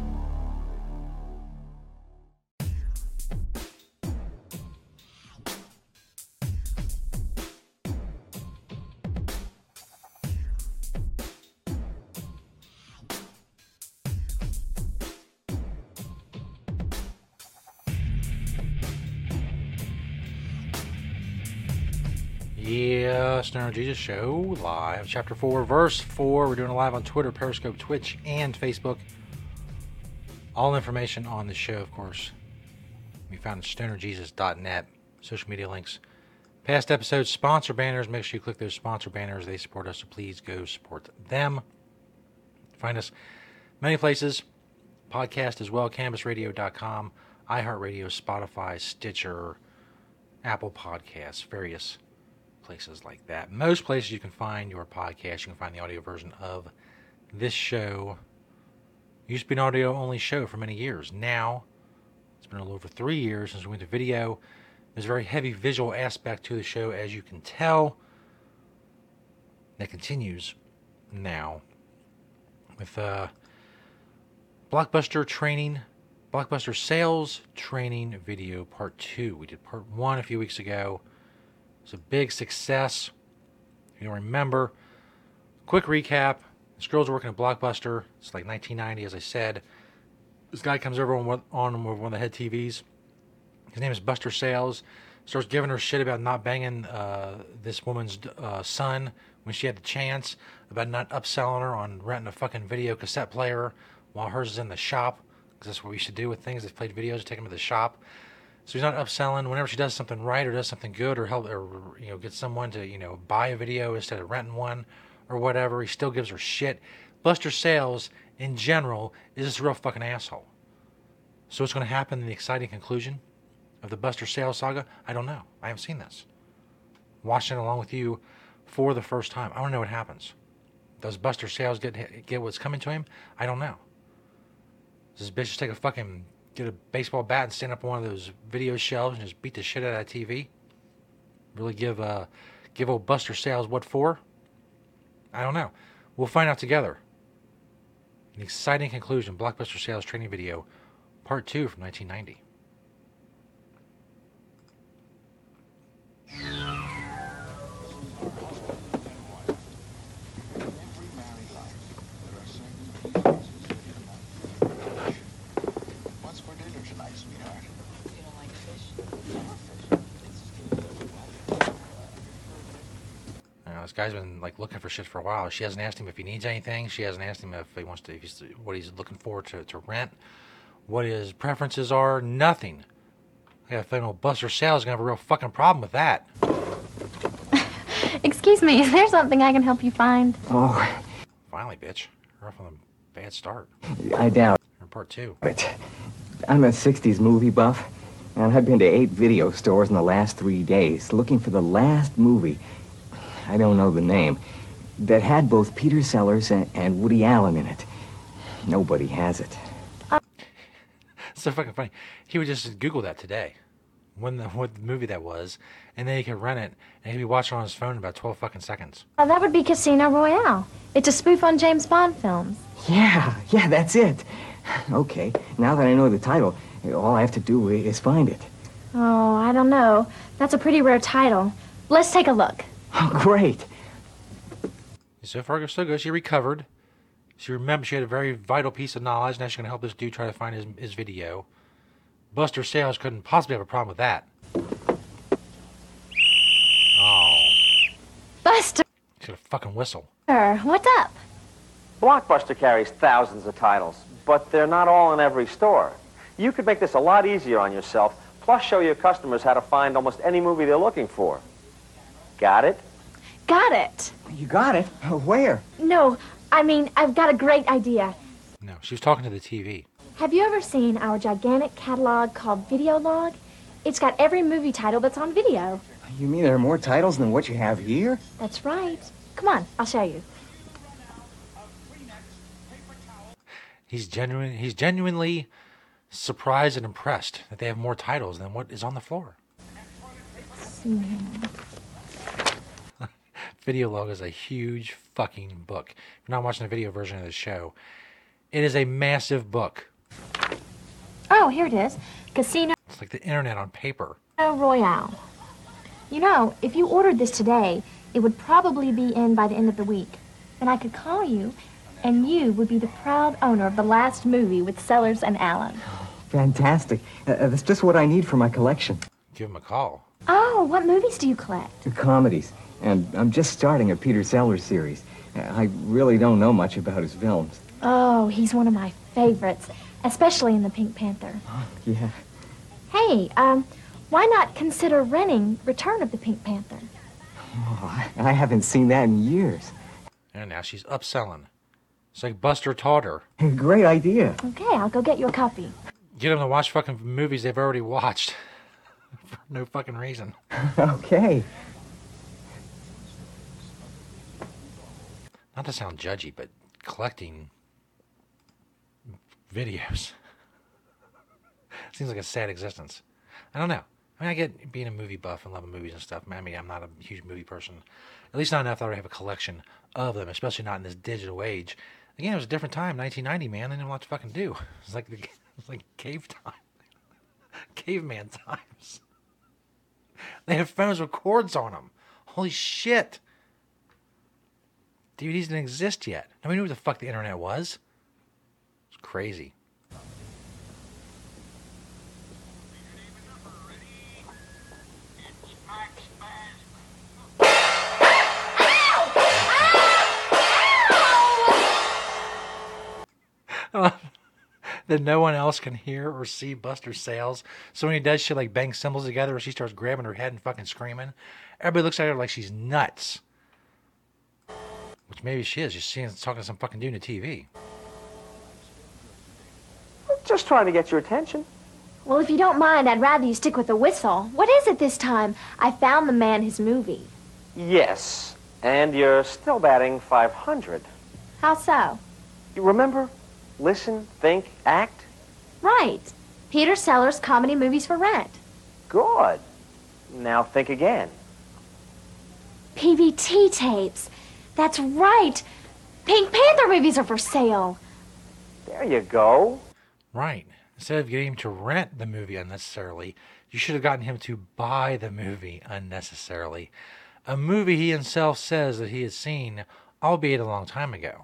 Stoner Jesus Show live, chapter 4, verse 4. We're doing it live on Twitter, Periscope, Twitch, and Facebook. All information on the show, of course, be found at stonerjesus.net. Social media links, past episodes, sponsor banners. Make sure you click those sponsor banners. They support us, so please go support them. Find us many places, podcast as well, cannabisradio.com, iHeartRadio, Spotify, Stitcher, Apple Podcasts, various places like that. Most places you can find your podcast, you can find the audio version of this show. It used to be an audio only show for many years. Now, it's been a little over three years since we went to video. There's a very heavy visual aspect to the show, as you can tell. That continues now with uh, Blockbuster training, Blockbuster sales training video part two. We did part one a few weeks ago. It's a big success. You don't remember, quick recap. This girl's working at Blockbuster. It's like 1990, as I said. This guy comes over on one, on one of the head TVs. His name is Buster Sales. Starts giving her shit about not banging uh, this woman's uh, son when she had the chance, about not upselling her on renting a fucking video cassette player while hers is in the shop. Because that's what we should do with things. They've played videos, take them to the shop. So he's not upselling. Whenever she does something right or does something good or help or you know get someone to you know buy a video instead of renting one or whatever, he still gives her shit. Buster Sales in general is this real fucking asshole. So what's going to happen in the exciting conclusion of the Buster Sales saga? I don't know. I haven't seen this. Watching it along with you for the first time. I want to know what happens. Does Buster Sales get get what's coming to him? I don't know. Does this bitch just take a fucking get a baseball bat and stand up on one of those video shelves and just beat the shit out of that TV? Really give uh give old Buster Sales what for? I don't know. We'll find out together. An exciting conclusion: Blockbuster Sales training video, part two from 1990. This guy's been like looking for shit for a while. She hasn't asked him if he needs anything. She hasn't asked him if he wants to, if he's, what he's looking for to, to rent, what his preferences are. Nothing. I got a feeling old Buster Sales is gonna have a real fucking problem with that. Excuse me, is there something I can help you find? Oh, Finally, bitch. You're off on a bad start. I doubt Or part two. it. I'm a 60s movie buff, and I've been to eight video stores in the last three days looking for the last movie. I don't know the name. That had both Peter Sellers and, and Woody Allen in it. Nobody has it. so fucking funny. He would just Google that today, when the what movie that was, and then he could rent it, and he'd be watching on his phone in about twelve fucking seconds. Oh, that would be Casino Royale. It's a spoof on James Bond films. Yeah, yeah, that's it. Okay, now that I know the title, all I have to do is find it. Oh, I don't know. That's a pretty rare title. Let's take a look. Oh, great. So far, so good. She recovered. She remembered she had a very vital piece of knowledge. Now she's gonna help this dude try to find his his video. Buster Sales couldn't possibly have a problem with that. Oh, Buster, he's gonna fucking whistle. Sir, what's up? Blockbuster carries thousands of titles, but they're not all in every store. You could make this a lot easier on yourself, plus show your customers how to find almost any movie they're looking for. Got it? Got it. You got it? Uh, where? No, I mean, I've got a great idea. No, she was talking to the TV. Have you ever seen our gigantic catalog called Video Log? It's got every movie title that's on video. You mean there are more titles than what you have here? That's right. Come on, I'll show you. He's genuine. He's genuinely surprised and impressed that they have more titles than what is on the floor. Hmm. Video Log is a huge fucking book. If you're not watching the video version of the show, it is a massive book. Oh, here it is. Casino It's like the internet on paper. Royale. You know, if you ordered this today, it would probably be in by the end of the week. Then I could call you, and you would be the proud owner of the last movie with Sellers and Allen. Fantastic. Uh, uh, that's just what I need for my collection. Give him a call. Oh, what movies do you collect? Comedies. And I'm just starting a Peter Sellers series. I really don't know much about his films. Oh, he's one of my favorites, especially in the Pink Panther. Oh, Yeah. Hey, um, why not consider renting Return of the Pink Panther? Oh, I I haven't seen that in years. And now she's upselling. It's like Buster taught her. Great idea. Okay, I'll go get you a copy. Get them to watch fucking movies they've already watched. For no fucking reason. okay. Not to sound judgy, but collecting videos seems like a sad existence. I don't know. I mean, I get being a movie buff and loving movies and stuff. I mean, I'm not a huge movie person. At least not enough that I have a collection of them, especially not in this digital age. Again, it was a different time, 1990, man. They didn't know what to fucking do. It was like the, it was like cave time, caveman times. They have phones with cords on them. Holy shit! DVDs didn't exist yet. Nobody knew what the fuck the internet was. It's crazy. that no one else can hear or see Buster Sales. So when he does shit like bang cymbals together she starts grabbing her head and fucking screaming, everybody looks at her like she's nuts. Which maybe she is, just seeing talking to some fucking dude on TV. Just trying to get your attention. Well, if you don't mind, I'd rather you stick with the whistle. What is it this time? I found the man his movie. Yes, and you're still batting 500. How so? You remember? Listen, think, act? Right. Peter Sellers comedy movies for rent. Good. Now think again. PVT tapes. That's right. Pink Panther movies are for sale. There you go. Right. Instead of getting him to rent the movie unnecessarily, you should have gotten him to buy the movie unnecessarily. A movie he himself says that he has seen, albeit a long time ago.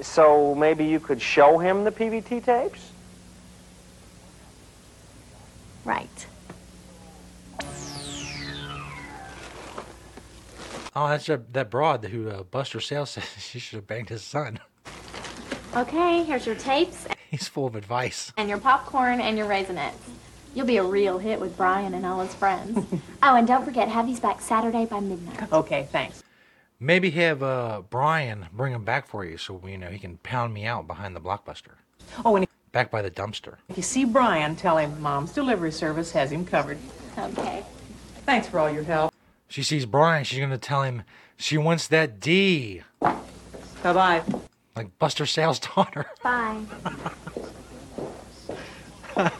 So maybe you could show him the PVT tapes? Right. Oh, that's a, that broad who uh, Buster Sales says she should have banged his son. Okay, here's your tapes He's full of advice. and your popcorn and your raisinets. You'll be a real hit with Brian and all his friends. oh, and don't forget, have these back Saturday by midnight. Okay, thanks. Maybe have uh, Brian bring him back for you so you know he can pound me out behind the blockbuster. Oh, and Back by the dumpster. if you see Brian, tell him Mom's delivery service has him covered. Okay. Thanks for all your help. She sees Brian, she's gonna tell him she wants that D. Bye bye. Like Buster Sales' daughter. Bye. Where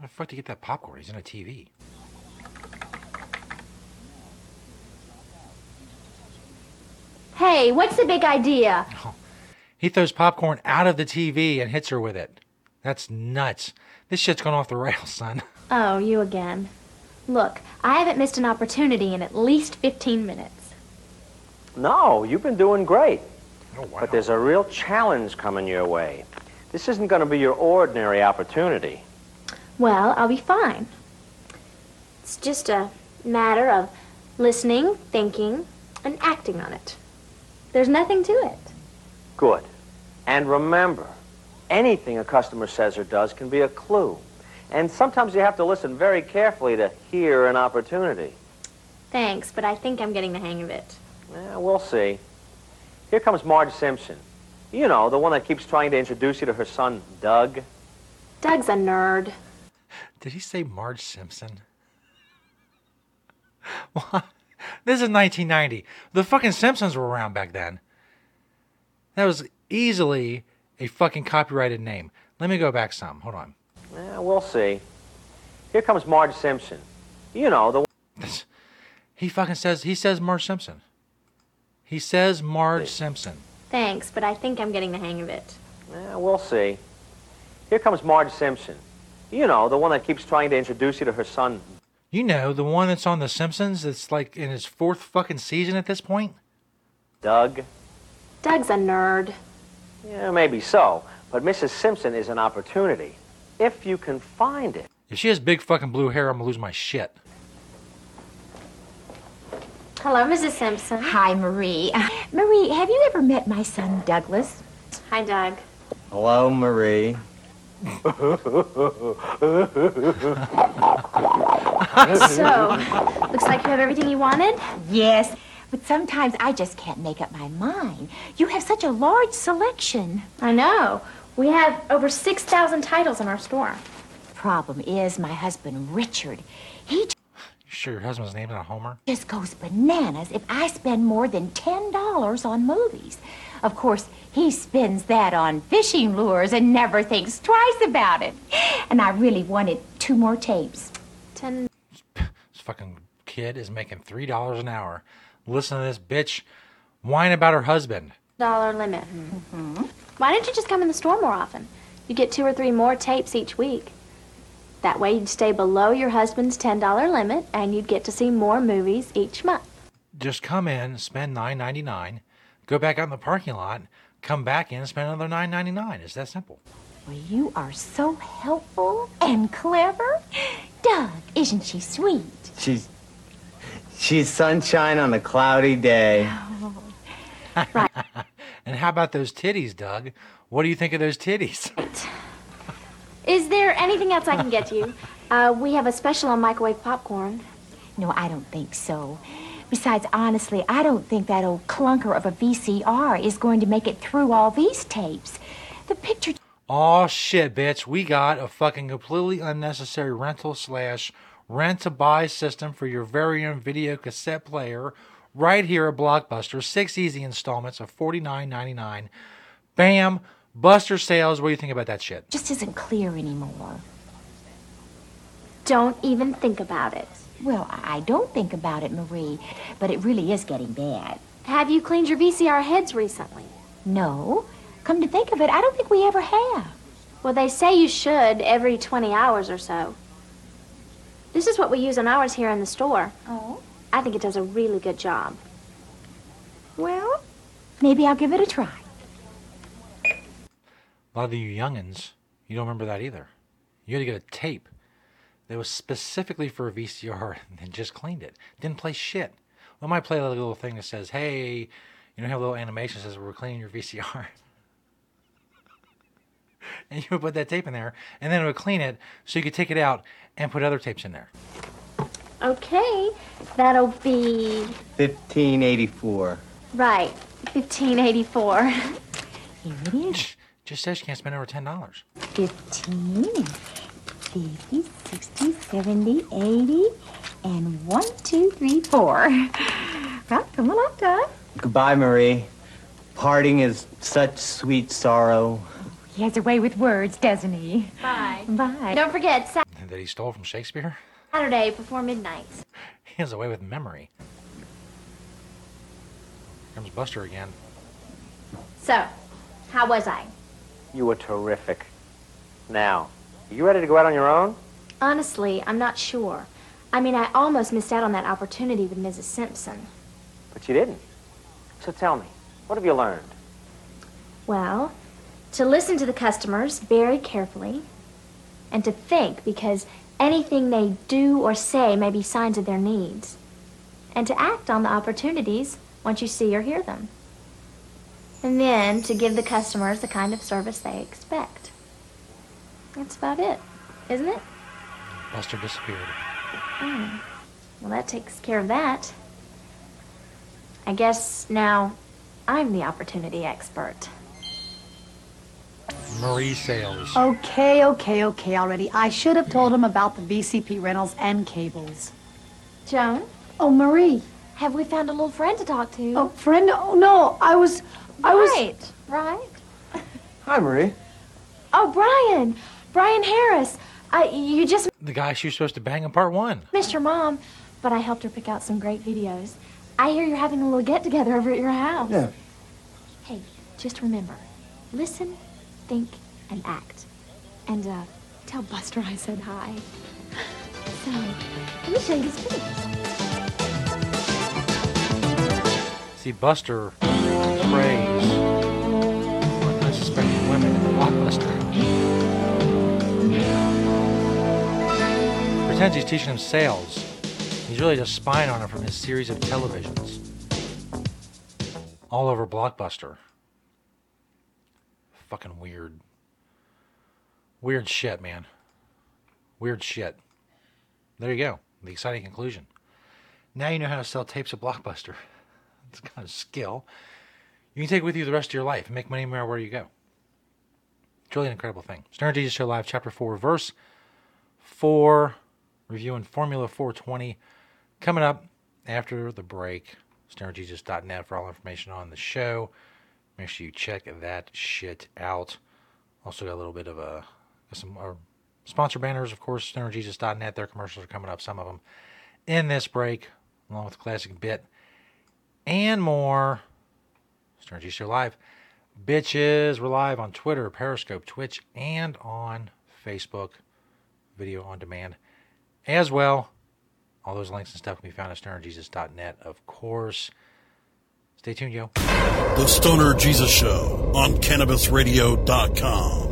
the fuck did you get that popcorn? He's in a TV. Hey, what's the big idea? Oh. He throws popcorn out of the TV and hits her with it. That's nuts. This shit's gone off the rails, son. Oh, you again. Look, I haven't missed an opportunity in at least 15 minutes. No, you've been doing great. Oh, wow. But there's a real challenge coming your way. This isn't going to be your ordinary opportunity. Well, I'll be fine. It's just a matter of listening, thinking, and acting on it. There's nothing to it. Good. And remember, anything a customer says or does can be a clue. And sometimes you have to listen very carefully to hear an opportunity. Thanks, but I think I'm getting the hang of it. Yeah, we'll see. Here comes Marge Simpson. You know, the one that keeps trying to introduce you to her son, Doug. Doug's a nerd. Did he say Marge Simpson? What? This is 1990. The fucking Simpsons were around back then. That was easily a fucking copyrighted name. Let me go back some. Hold on. Yeah, we'll see. Here comes Marge Simpson. You know, the He fucking says he says Marge Simpson. He says Marge Simpson. Thanks, but I think I'm getting the hang of it. Yeah, we'll see. Here comes Marge Simpson. You know, the one that keeps trying to introduce you to her son. You know, the one that's on The Simpsons that's like in his fourth fucking season at this point? Doug. Doug's a nerd. Yeah, maybe so. But Mrs. Simpson is an opportunity. If you can find it. If she has big fucking blue hair, I'm gonna lose my shit. Hello, Mrs. Simpson. Hi, Marie. Marie, have you ever met my son, Douglas? Hi, Doug. Hello, Marie. So, looks like you have everything you wanted? Yes, but sometimes I just can't make up my mind. You have such a large selection. I know. We have over 6,000 titles in our store. Problem is, my husband, Richard, he You sure your husband's name's not Homer? just goes bananas if I spend more than $10 on movies. Of course, he spends that on fishing lures and never thinks twice about it. And I really wanted two more tapes. Ten. This fucking kid is making three dollars an hour. Listen to this bitch whine about her husband. Dollar limit. hmm Why don't you just come in the store more often? You get two or three more tapes each week. That way you'd stay below your husband's $10 limit and you'd get to see more movies each month. Just come in, spend nine ninety nine, go back out in the parking lot, come back in, spend another nine ninety nine. It's that simple. Well, you are so helpful and clever. Doug, isn't she sweet? She's she's sunshine on a cloudy day. Right And how about those titties, Doug? What do you think of those titties? Is there anything else I can get you? Uh, we have a special on microwave popcorn. No, I don't think so. Besides, honestly, I don't think that old clunker of a VCR is going to make it through all these tapes. The picture Oh shit, bitch. We got a fucking completely unnecessary rental slash rent to buy system for your very own video cassette player right here at Blockbuster. Six easy installments of forty nine ninety nine. Bam! Buster sales. What do you think about that shit? just isn't clear anymore. Don't even think about it. Well, I don't think about it, Marie, but it really is getting bad. Have you cleaned your VCR heads recently? No. Come to think of it, I don't think we ever have. Well, they say you should every 20 hours or so. This is what we use on ours here in the store. Oh? I think it does a really good job. Well, maybe I'll give it a try. A lot of you youngins, you don't remember that either. You had to get a tape that was specifically for a VCR and then just cleaned it. Didn't play shit. We might play a little thing that says, "Hey," you know, have a little animation that says we're cleaning your VCR. and you would put that tape in there, and then it would clean it, so you could take it out and put other tapes in there. Okay, that'll be 1584. right. 1584. Here it is. Just says you can't spend over ten dollars. 15, 50, 60, 70, 80, and 1, 2, 3, 4. Well, come along, Doug. Goodbye, Marie. Parting is such sweet sorrow. He has a way with words, doesn't he? Bye. Bye. Don't forget, That he stole from Shakespeare. Saturday before midnight. He has a way with memory. Here comes Buster again. So, how was I? You were terrific. Now, are you ready to go out on your own? Honestly, I'm not sure. I mean, I almost missed out on that opportunity with Mrs. Simpson. But you didn't. So tell me, what have you learned? Well, to listen to the customers very carefully and to think because anything they do or say may be signs of their needs. And to act on the opportunities once you see or hear them. And then to give the customers the kind of service they expect. That's about it, isn't it? Buster disappeared. Hmm. Well, that takes care of that. I guess now I'm the opportunity expert. Marie Sales. Okay, okay, okay already. I should have told him about the VCP rentals and cables. Joan? Oh, Marie. Have we found a little friend to talk to? Oh, friend? Oh, no. I was. I was. Right, right. Hi, Marie. Oh, Brian. Brian Harris. I, you just The guy she was supposed to bang in part one. missed your mom, but I helped her pick out some great videos. I hear you're having a little get together over at your house. Yeah. Hey, just remember listen, think, and act. And, uh, tell Buster I said hi. So, let me show you this video. See, Buster preys on unsuspecting women in Blockbuster. Pretends he's teaching him sales. He's really just spying on him from his series of televisions. All over Blockbuster. Fucking weird. Weird shit, man. Weird shit. There you go. The exciting conclusion. Now you know how to sell tapes at Blockbuster. It's kind of a skill. You can take it with you the rest of your life and make money no matter where you go. It's really an incredible thing. Stoner Jesus Show Live, Chapter 4, Verse 4, reviewing Formula 420. Coming up after the break, stonerjesus.net for all information on the show. Make sure you check that shit out. Also got a little bit of a some uh, sponsor banners, of course, stonerjesus.net. Their commercials are coming up, some of them in this break, along with the classic bit and more. Stoner Live. Bitches, we're live on Twitter, Periscope, Twitch, and on Facebook. Video on demand as well. All those links and stuff can be found at stonerjesus.net, of course. Stay tuned, yo. The Stoner Jesus Show on CannabisRadio.com.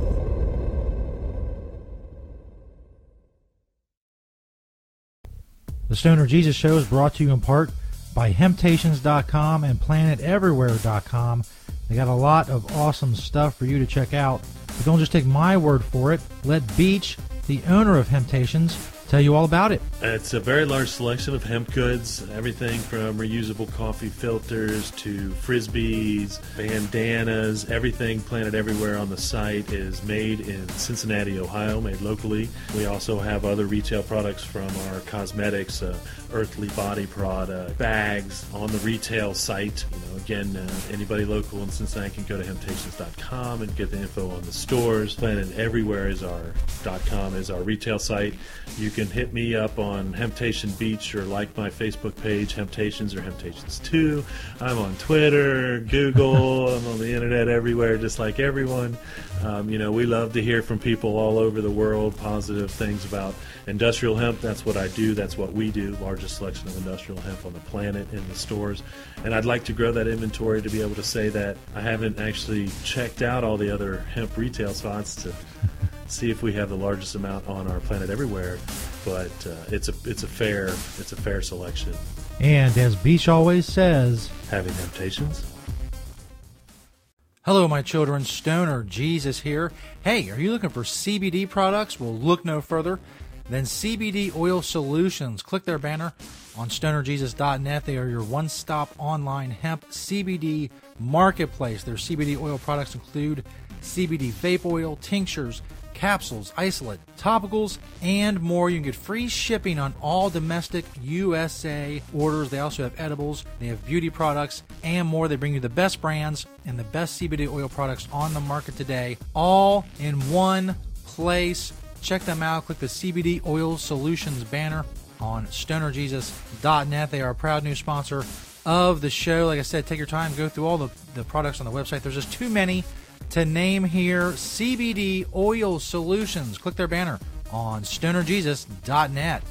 The Stoner Jesus Show is brought to you in part by Hemptations.com and PlanetEverywhere.com. They got a lot of awesome stuff for you to check out. But don't just take my word for it. Let Beach, the owner of Hemptations, tell you all about it. It's a very large selection of hemp goods, everything from reusable coffee filters to frisbees, bandanas, everything planted everywhere on the site is made in Cincinnati, Ohio, made locally. We also have other retail products from our cosmetics, uh, earthly body product, bags on the retail site. You know, again, uh, anybody local in Cincinnati can go to hemptations.com and get the info on the stores. Planet Everywhere is our .com is our retail site. You can hit me up on Hemptation Beach or like my Facebook page, Hemptations or Hemptations 2. I'm on Twitter, Google, I'm on the internet everywhere, just like everyone. Um, you know, we love to hear from people all over the world, positive things about industrial hemp. That's what I do, that's what we do. Largest selection of industrial hemp on the planet in the stores. And I'd like to grow that inventory to be able to say that I haven't actually checked out all the other hemp retail spots to see if we have the largest amount on our planet everywhere. But uh, it's a it's a fair it's a fair selection. And as Beach always says, having temptations. Hello, my children. Stoner Jesus here. Hey, are you looking for CBD products? Well, look no further than CBD Oil Solutions. Click their banner on stonerjesus.net. They are your one stop online hemp CBD marketplace. Their CBD oil products include CBD vape oil, tinctures, capsules, isolate, topicals, and more. You can get free shipping on all domestic USA orders. They also have edibles, they have beauty products, and more. They bring you the best brands and the best CBD oil products on the market today, all in one place. Check them out. Click the CBD Oil Solutions banner on stonerjesus.net. They are a proud new sponsor of the show. Like I said, take your time, go through all the, the products on the website. There's just too many to name here CBD Oil Solutions. Click their banner on stonerjesus.net.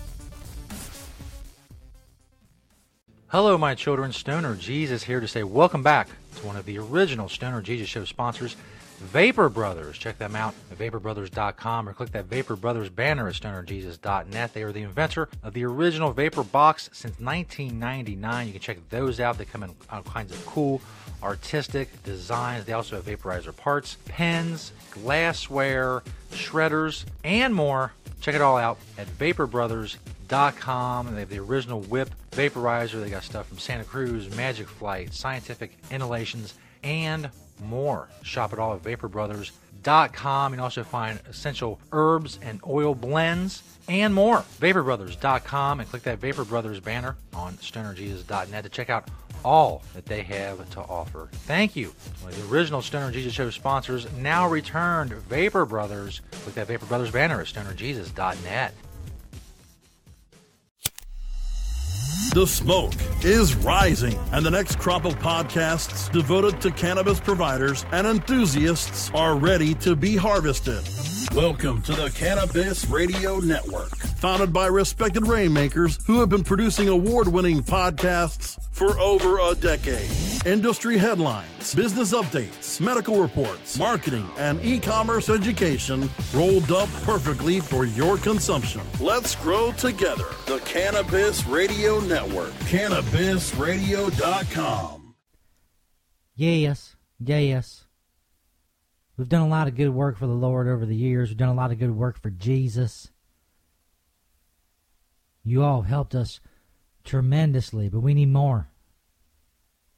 Hello, my children. Stoner Jesus here to say welcome back to one of the original Stoner Jesus Show sponsors, Vapor Brothers. Check them out at vaporbrothers.com or click that Vapor Brothers banner at stonerjesus.net. They are the inventor of the original Vapor Box since 1999. You can check those out. They come in all kinds of cool artistic designs. They also have vaporizer parts, pens, glassware, shredders, and more. Check it all out at vaporbrothers.com. They have the original whip vaporizer. They got stuff from Santa Cruz, Magic Flight, Scientific Inhalations, and more. Shop it all at vaporbrothers.com. You can also find essential herbs and oil blends and more. Vaporbrothers.com and click that Vapor Brothers banner on stonerjesus.net to check out all that they have to offer. Thank you. The original Stoner Jesus Show sponsors, now returned Vapor Brothers. Click that Vapor Brothers banner at stonerjesus.net. The smoke is rising, and the next crop of podcasts devoted to cannabis providers and enthusiasts are ready to be harvested. Welcome to the Cannabis Radio Network, founded by respected rainmakers who have been producing award winning podcasts for over a decade. Industry headlines, business updates, medical reports, marketing, and e commerce education rolled up perfectly for your consumption. Let's grow together. The Cannabis Radio Network, cannabisradio.com. yes, yes. We've done a lot of good work for the Lord over the years. We've done a lot of good work for Jesus. You all helped us tremendously, but we need more.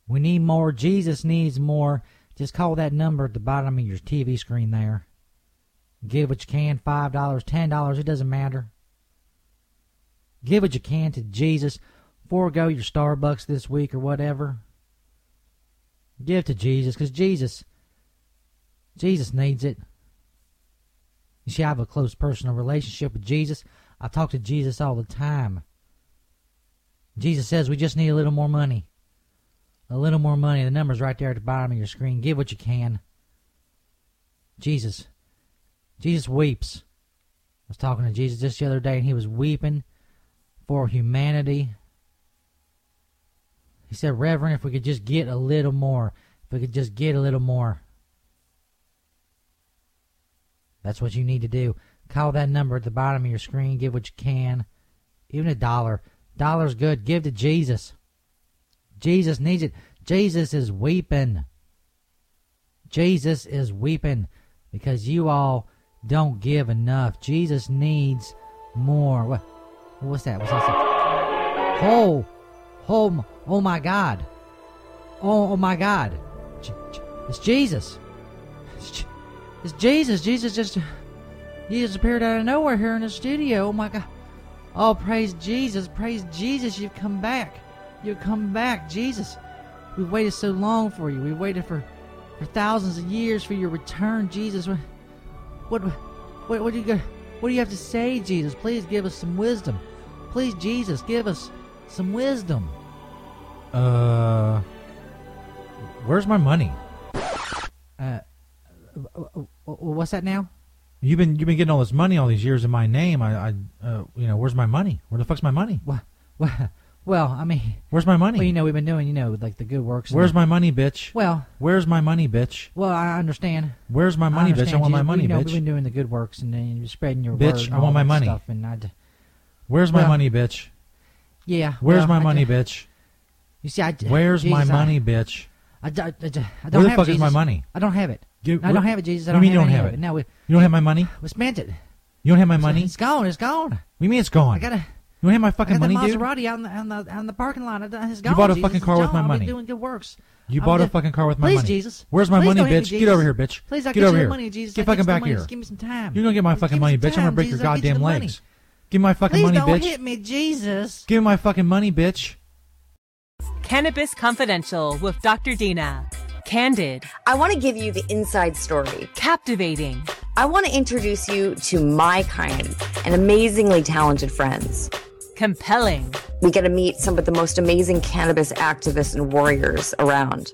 We need more. Jesus needs more. Just call that number at the bottom of your TV screen there. Give what you can $5, $10, it doesn't matter. Give what you can to Jesus. Forego your Starbucks this week or whatever. Give to Jesus because Jesus Jesus needs it. You see, I have a close personal relationship with Jesus. I talk to Jesus all the time. Jesus says we just need a little more money. A little more money. The number's right there at the bottom of your screen. Give what you can. Jesus. Jesus weeps. I was talking to Jesus just the other day, and he was weeping for humanity. He said, Reverend, if we could just get a little more, if we could just get a little more. That's what you need to do. Call that number at the bottom of your screen. Give what you can. Even a dollar. Dollar's good. Give to Jesus. Jesus needs it. Jesus is weeping. Jesus is weeping because you all don't give enough. Jesus needs more. What? What's that? What's that? Oh, oh, oh my God! Oh, oh my God! It's Jesus. It's Jesus. Jesus just Jesus appeared out of nowhere here in the studio. Oh my God! Oh, praise Jesus! Praise Jesus! You've come back. You've come back, Jesus. We've waited so long for you. We've waited for for thousands of years for your return, Jesus. What what what, what you got? What do you have to say, Jesus? Please give us some wisdom. Please, Jesus, give us some wisdom. Uh, where's my money? Uh, what's that now? You've been you've been getting all this money all these years in my name. I, I uh, you know, where's my money? Where the fuck's my money? Well, well, well, I mean, where's my money? Well, you know, we've been doing, you know, like the good works. Where's my money, bitch? Well, where's my money, bitch? Well, I understand. Where's my money, I bitch? I want my money, bitch. you know, bitch. We've been doing the good works and then you're spreading your Bitch, word. and I want my money. Stuff and I'd, Where's my money, bitch? Yeah. Where's well, my I money, d- bitch? You see, I Where's my Jesus, I- money, bitch? I, d- I, d- I don't Where the have fuck it, is my money? I don't have it. Give- No, I don't have it, Jesus. I do don't you mean you have don't have of it? No, we, You don't have my money? we spent it. You don't have my money? It's gone. It's gone. What do you mean it's gone? I gotta. You don't have my I fucking got money, the dude? Maserati out in the, out in the, out in the parking lot. I done- It's You bought a Jesus. fucking It's car with gone. my I've been doing good works. You I'm bought a fucking car with my Please, money. Jesus. Where's my Please money, don't me, bitch? Get over here, bitch. Please, I'll Get get over you here. money, Jesus. Get I'll fucking you the back money. here. Just give me some time. You're gonna get my Just fucking money, some bitch. I'm gonna break Jesus. your I'll you goddamn money. legs. Give me my fucking Please money, don't bitch. hit me, Jesus. Give me my fucking money, bitch. Cannabis Confidential with Dr. Dina. Candid. I want to give you the inside story. Captivating. I want to introduce you to my kind and amazingly talented friends. Compelling. We get to meet some of the most amazing cannabis activists and warriors around.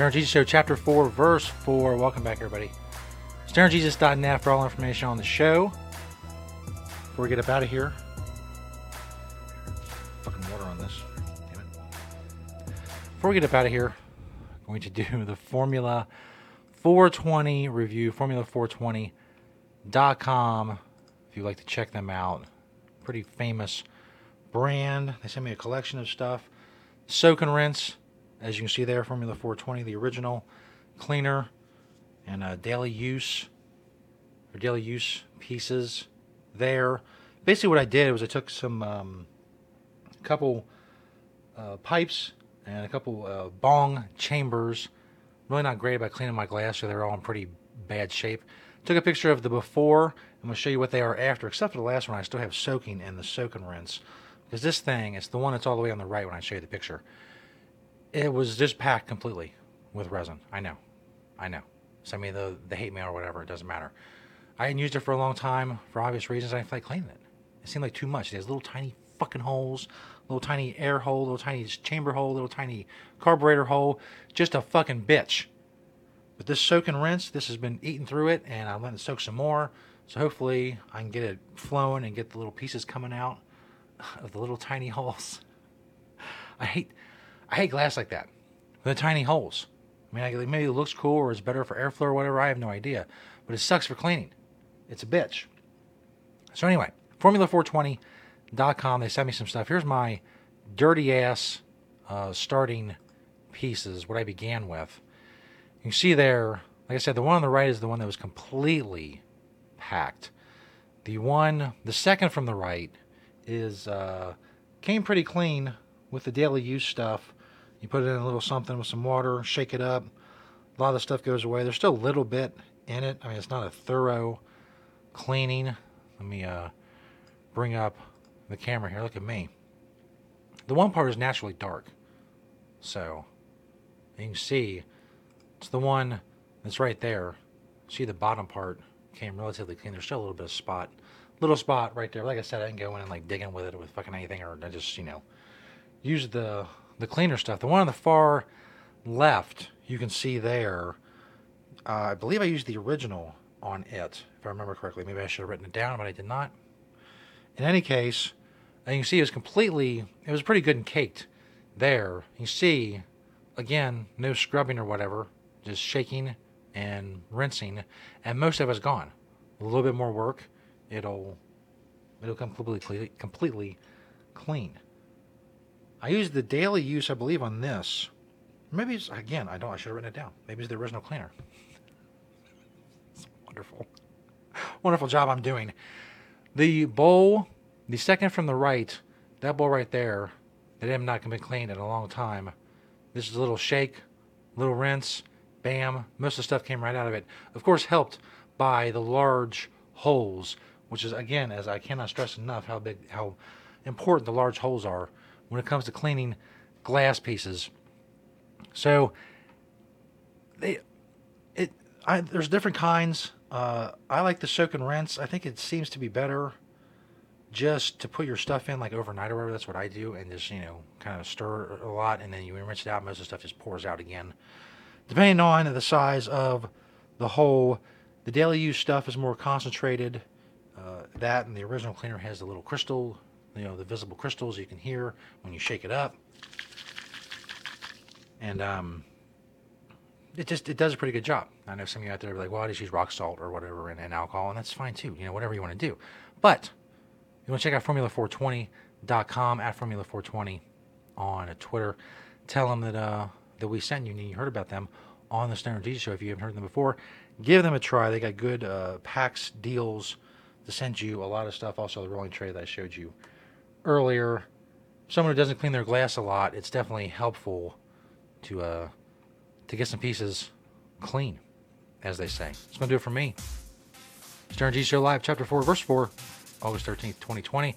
Stoner Jesus Show, Chapter 4, Verse 4. Welcome back, everybody. StonerJesus.net for all information on the show. Before we get up out of here, fucking water on this. Damn it. Before we get up out of here, I'm going to do the Formula 420 review, Formula420.com. If you'd like to check them out, pretty famous brand. They sent me a collection of stuff. Soak and rinse, as you can see there, Formula 420, the original cleaner, and uh, daily use or daily use pieces there. Basically, what I did was I took some um, couple uh, pipes and a couple uh, bong chambers. Really not great about cleaning my glass, so they're all in pretty bad shape. Took a picture of the before. I'm going to show you what they are after, except for the last one. I still have soaking and the soak and rinse. Because this thing, it's the one that's all the way on the right when I show you the picture. It was just packed completely with resin. I know. I know. Send me the, the hate mail or whatever. It doesn't matter. I hadn't used it for a long time for obvious reasons. I didn't like cleaning it. It seemed like too much. It has little tiny fucking holes, little tiny air hole, little tiny chamber hole, little tiny carburetor hole. Just a fucking bitch. But this soak and rinse, this has been eating through it, and I'm letting it soak some more. So hopefully I can get it flowing and get the little pieces coming out of the little tiny holes. I hate, I hate glass like that, the tiny holes. I mean, I, maybe it looks cool or it's better for airflow or whatever. I have no idea, but it sucks for cleaning. It's a bitch. So anyway, Formula420.com. They sent me some stuff. Here's my dirty ass uh, starting pieces. What I began with. You can see there. Like I said, the one on the right is the one that was completely packed. The one, the second from the right, is uh, came pretty clean with the daily use stuff. You put it in a little something with some water, shake it up. A lot of the stuff goes away. There's still a little bit in it. I mean, it's not a thorough cleaning. Let me uh, bring up the camera here. Look at me. The one part is naturally dark. So you can see it's the one that's right there. See the bottom part came relatively clean. There's still a little bit of spot. Little spot right there. Like I said, I didn't go in and like digging with it with fucking anything or I just, you know, use the the cleaner stuff. The one on the far left, you can see there. Uh, I believe I used the original on it, if I remember correctly. Maybe I should have written it down, but I did not. In any case, you can see it was completely, it was pretty good and caked there. You see, again, no scrubbing or whatever, just shaking and rinsing, and most of it's gone. A little bit more work, it'll it'll come completely completely clean. I used the daily use, I believe, on this. Maybe it's again, I don't I should have written it down. Maybe it's the original cleaner. it's wonderful. Wonderful job I'm doing. The bowl, the second from the right, that bowl right there, that have not been cleaned in a long time. This is a little shake, little rinse, bam. Most of the stuff came right out of it. Of course, helped by the large holes, which is again, as I cannot stress enough, how big, how important the large holes are when it comes to cleaning glass pieces. So they, it, I, there's different kinds. Uh, I like the soak and rinse. I think it seems to be better just to put your stuff in like overnight or whatever. That's what I do, and just you know kind of stir a lot, and then you rinse it out. Most of the stuff just pours out again. Depending on the size of the hole, the daily use stuff is more concentrated. Uh, that and the original cleaner has the little crystal, you know, the visible crystals you can hear when you shake it up, and um, it just it does a pretty good job. I know some of you out there are like, well, I just use rock salt or whatever and, and alcohol, and that's fine too. You know, whatever you want to do. But you want to check out Formula420.com at Formula420 on Twitter. Tell them that uh, that we sent you and you heard about them on the Stoner Jesus Show. If you haven't heard them before, give them a try. They got good uh, packs, deals to send you a lot of stuff. Also, the rolling tray that I showed you earlier. Someone who doesn't clean their glass a lot, it's definitely helpful to uh, to get some pieces clean, as they say. It's to do it for me. Stoner Jesus Show Live, Chapter 4, Verse 4, August 13th, 2020.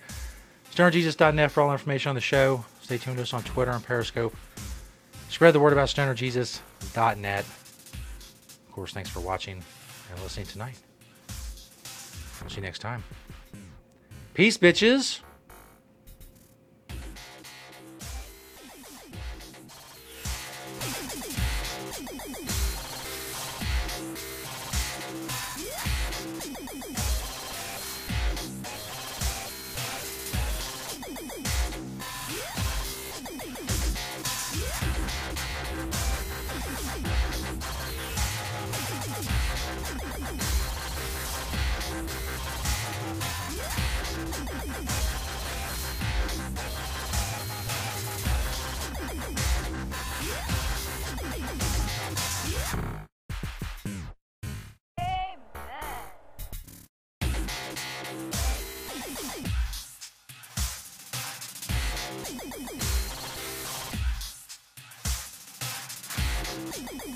StonerJesus.net for all information on the show. Stay tuned to us on Twitter and Periscope. Spread the word about stonerjesus.net. Of course, thanks for watching and listening tonight. I'll see you next time. Peace, bitches.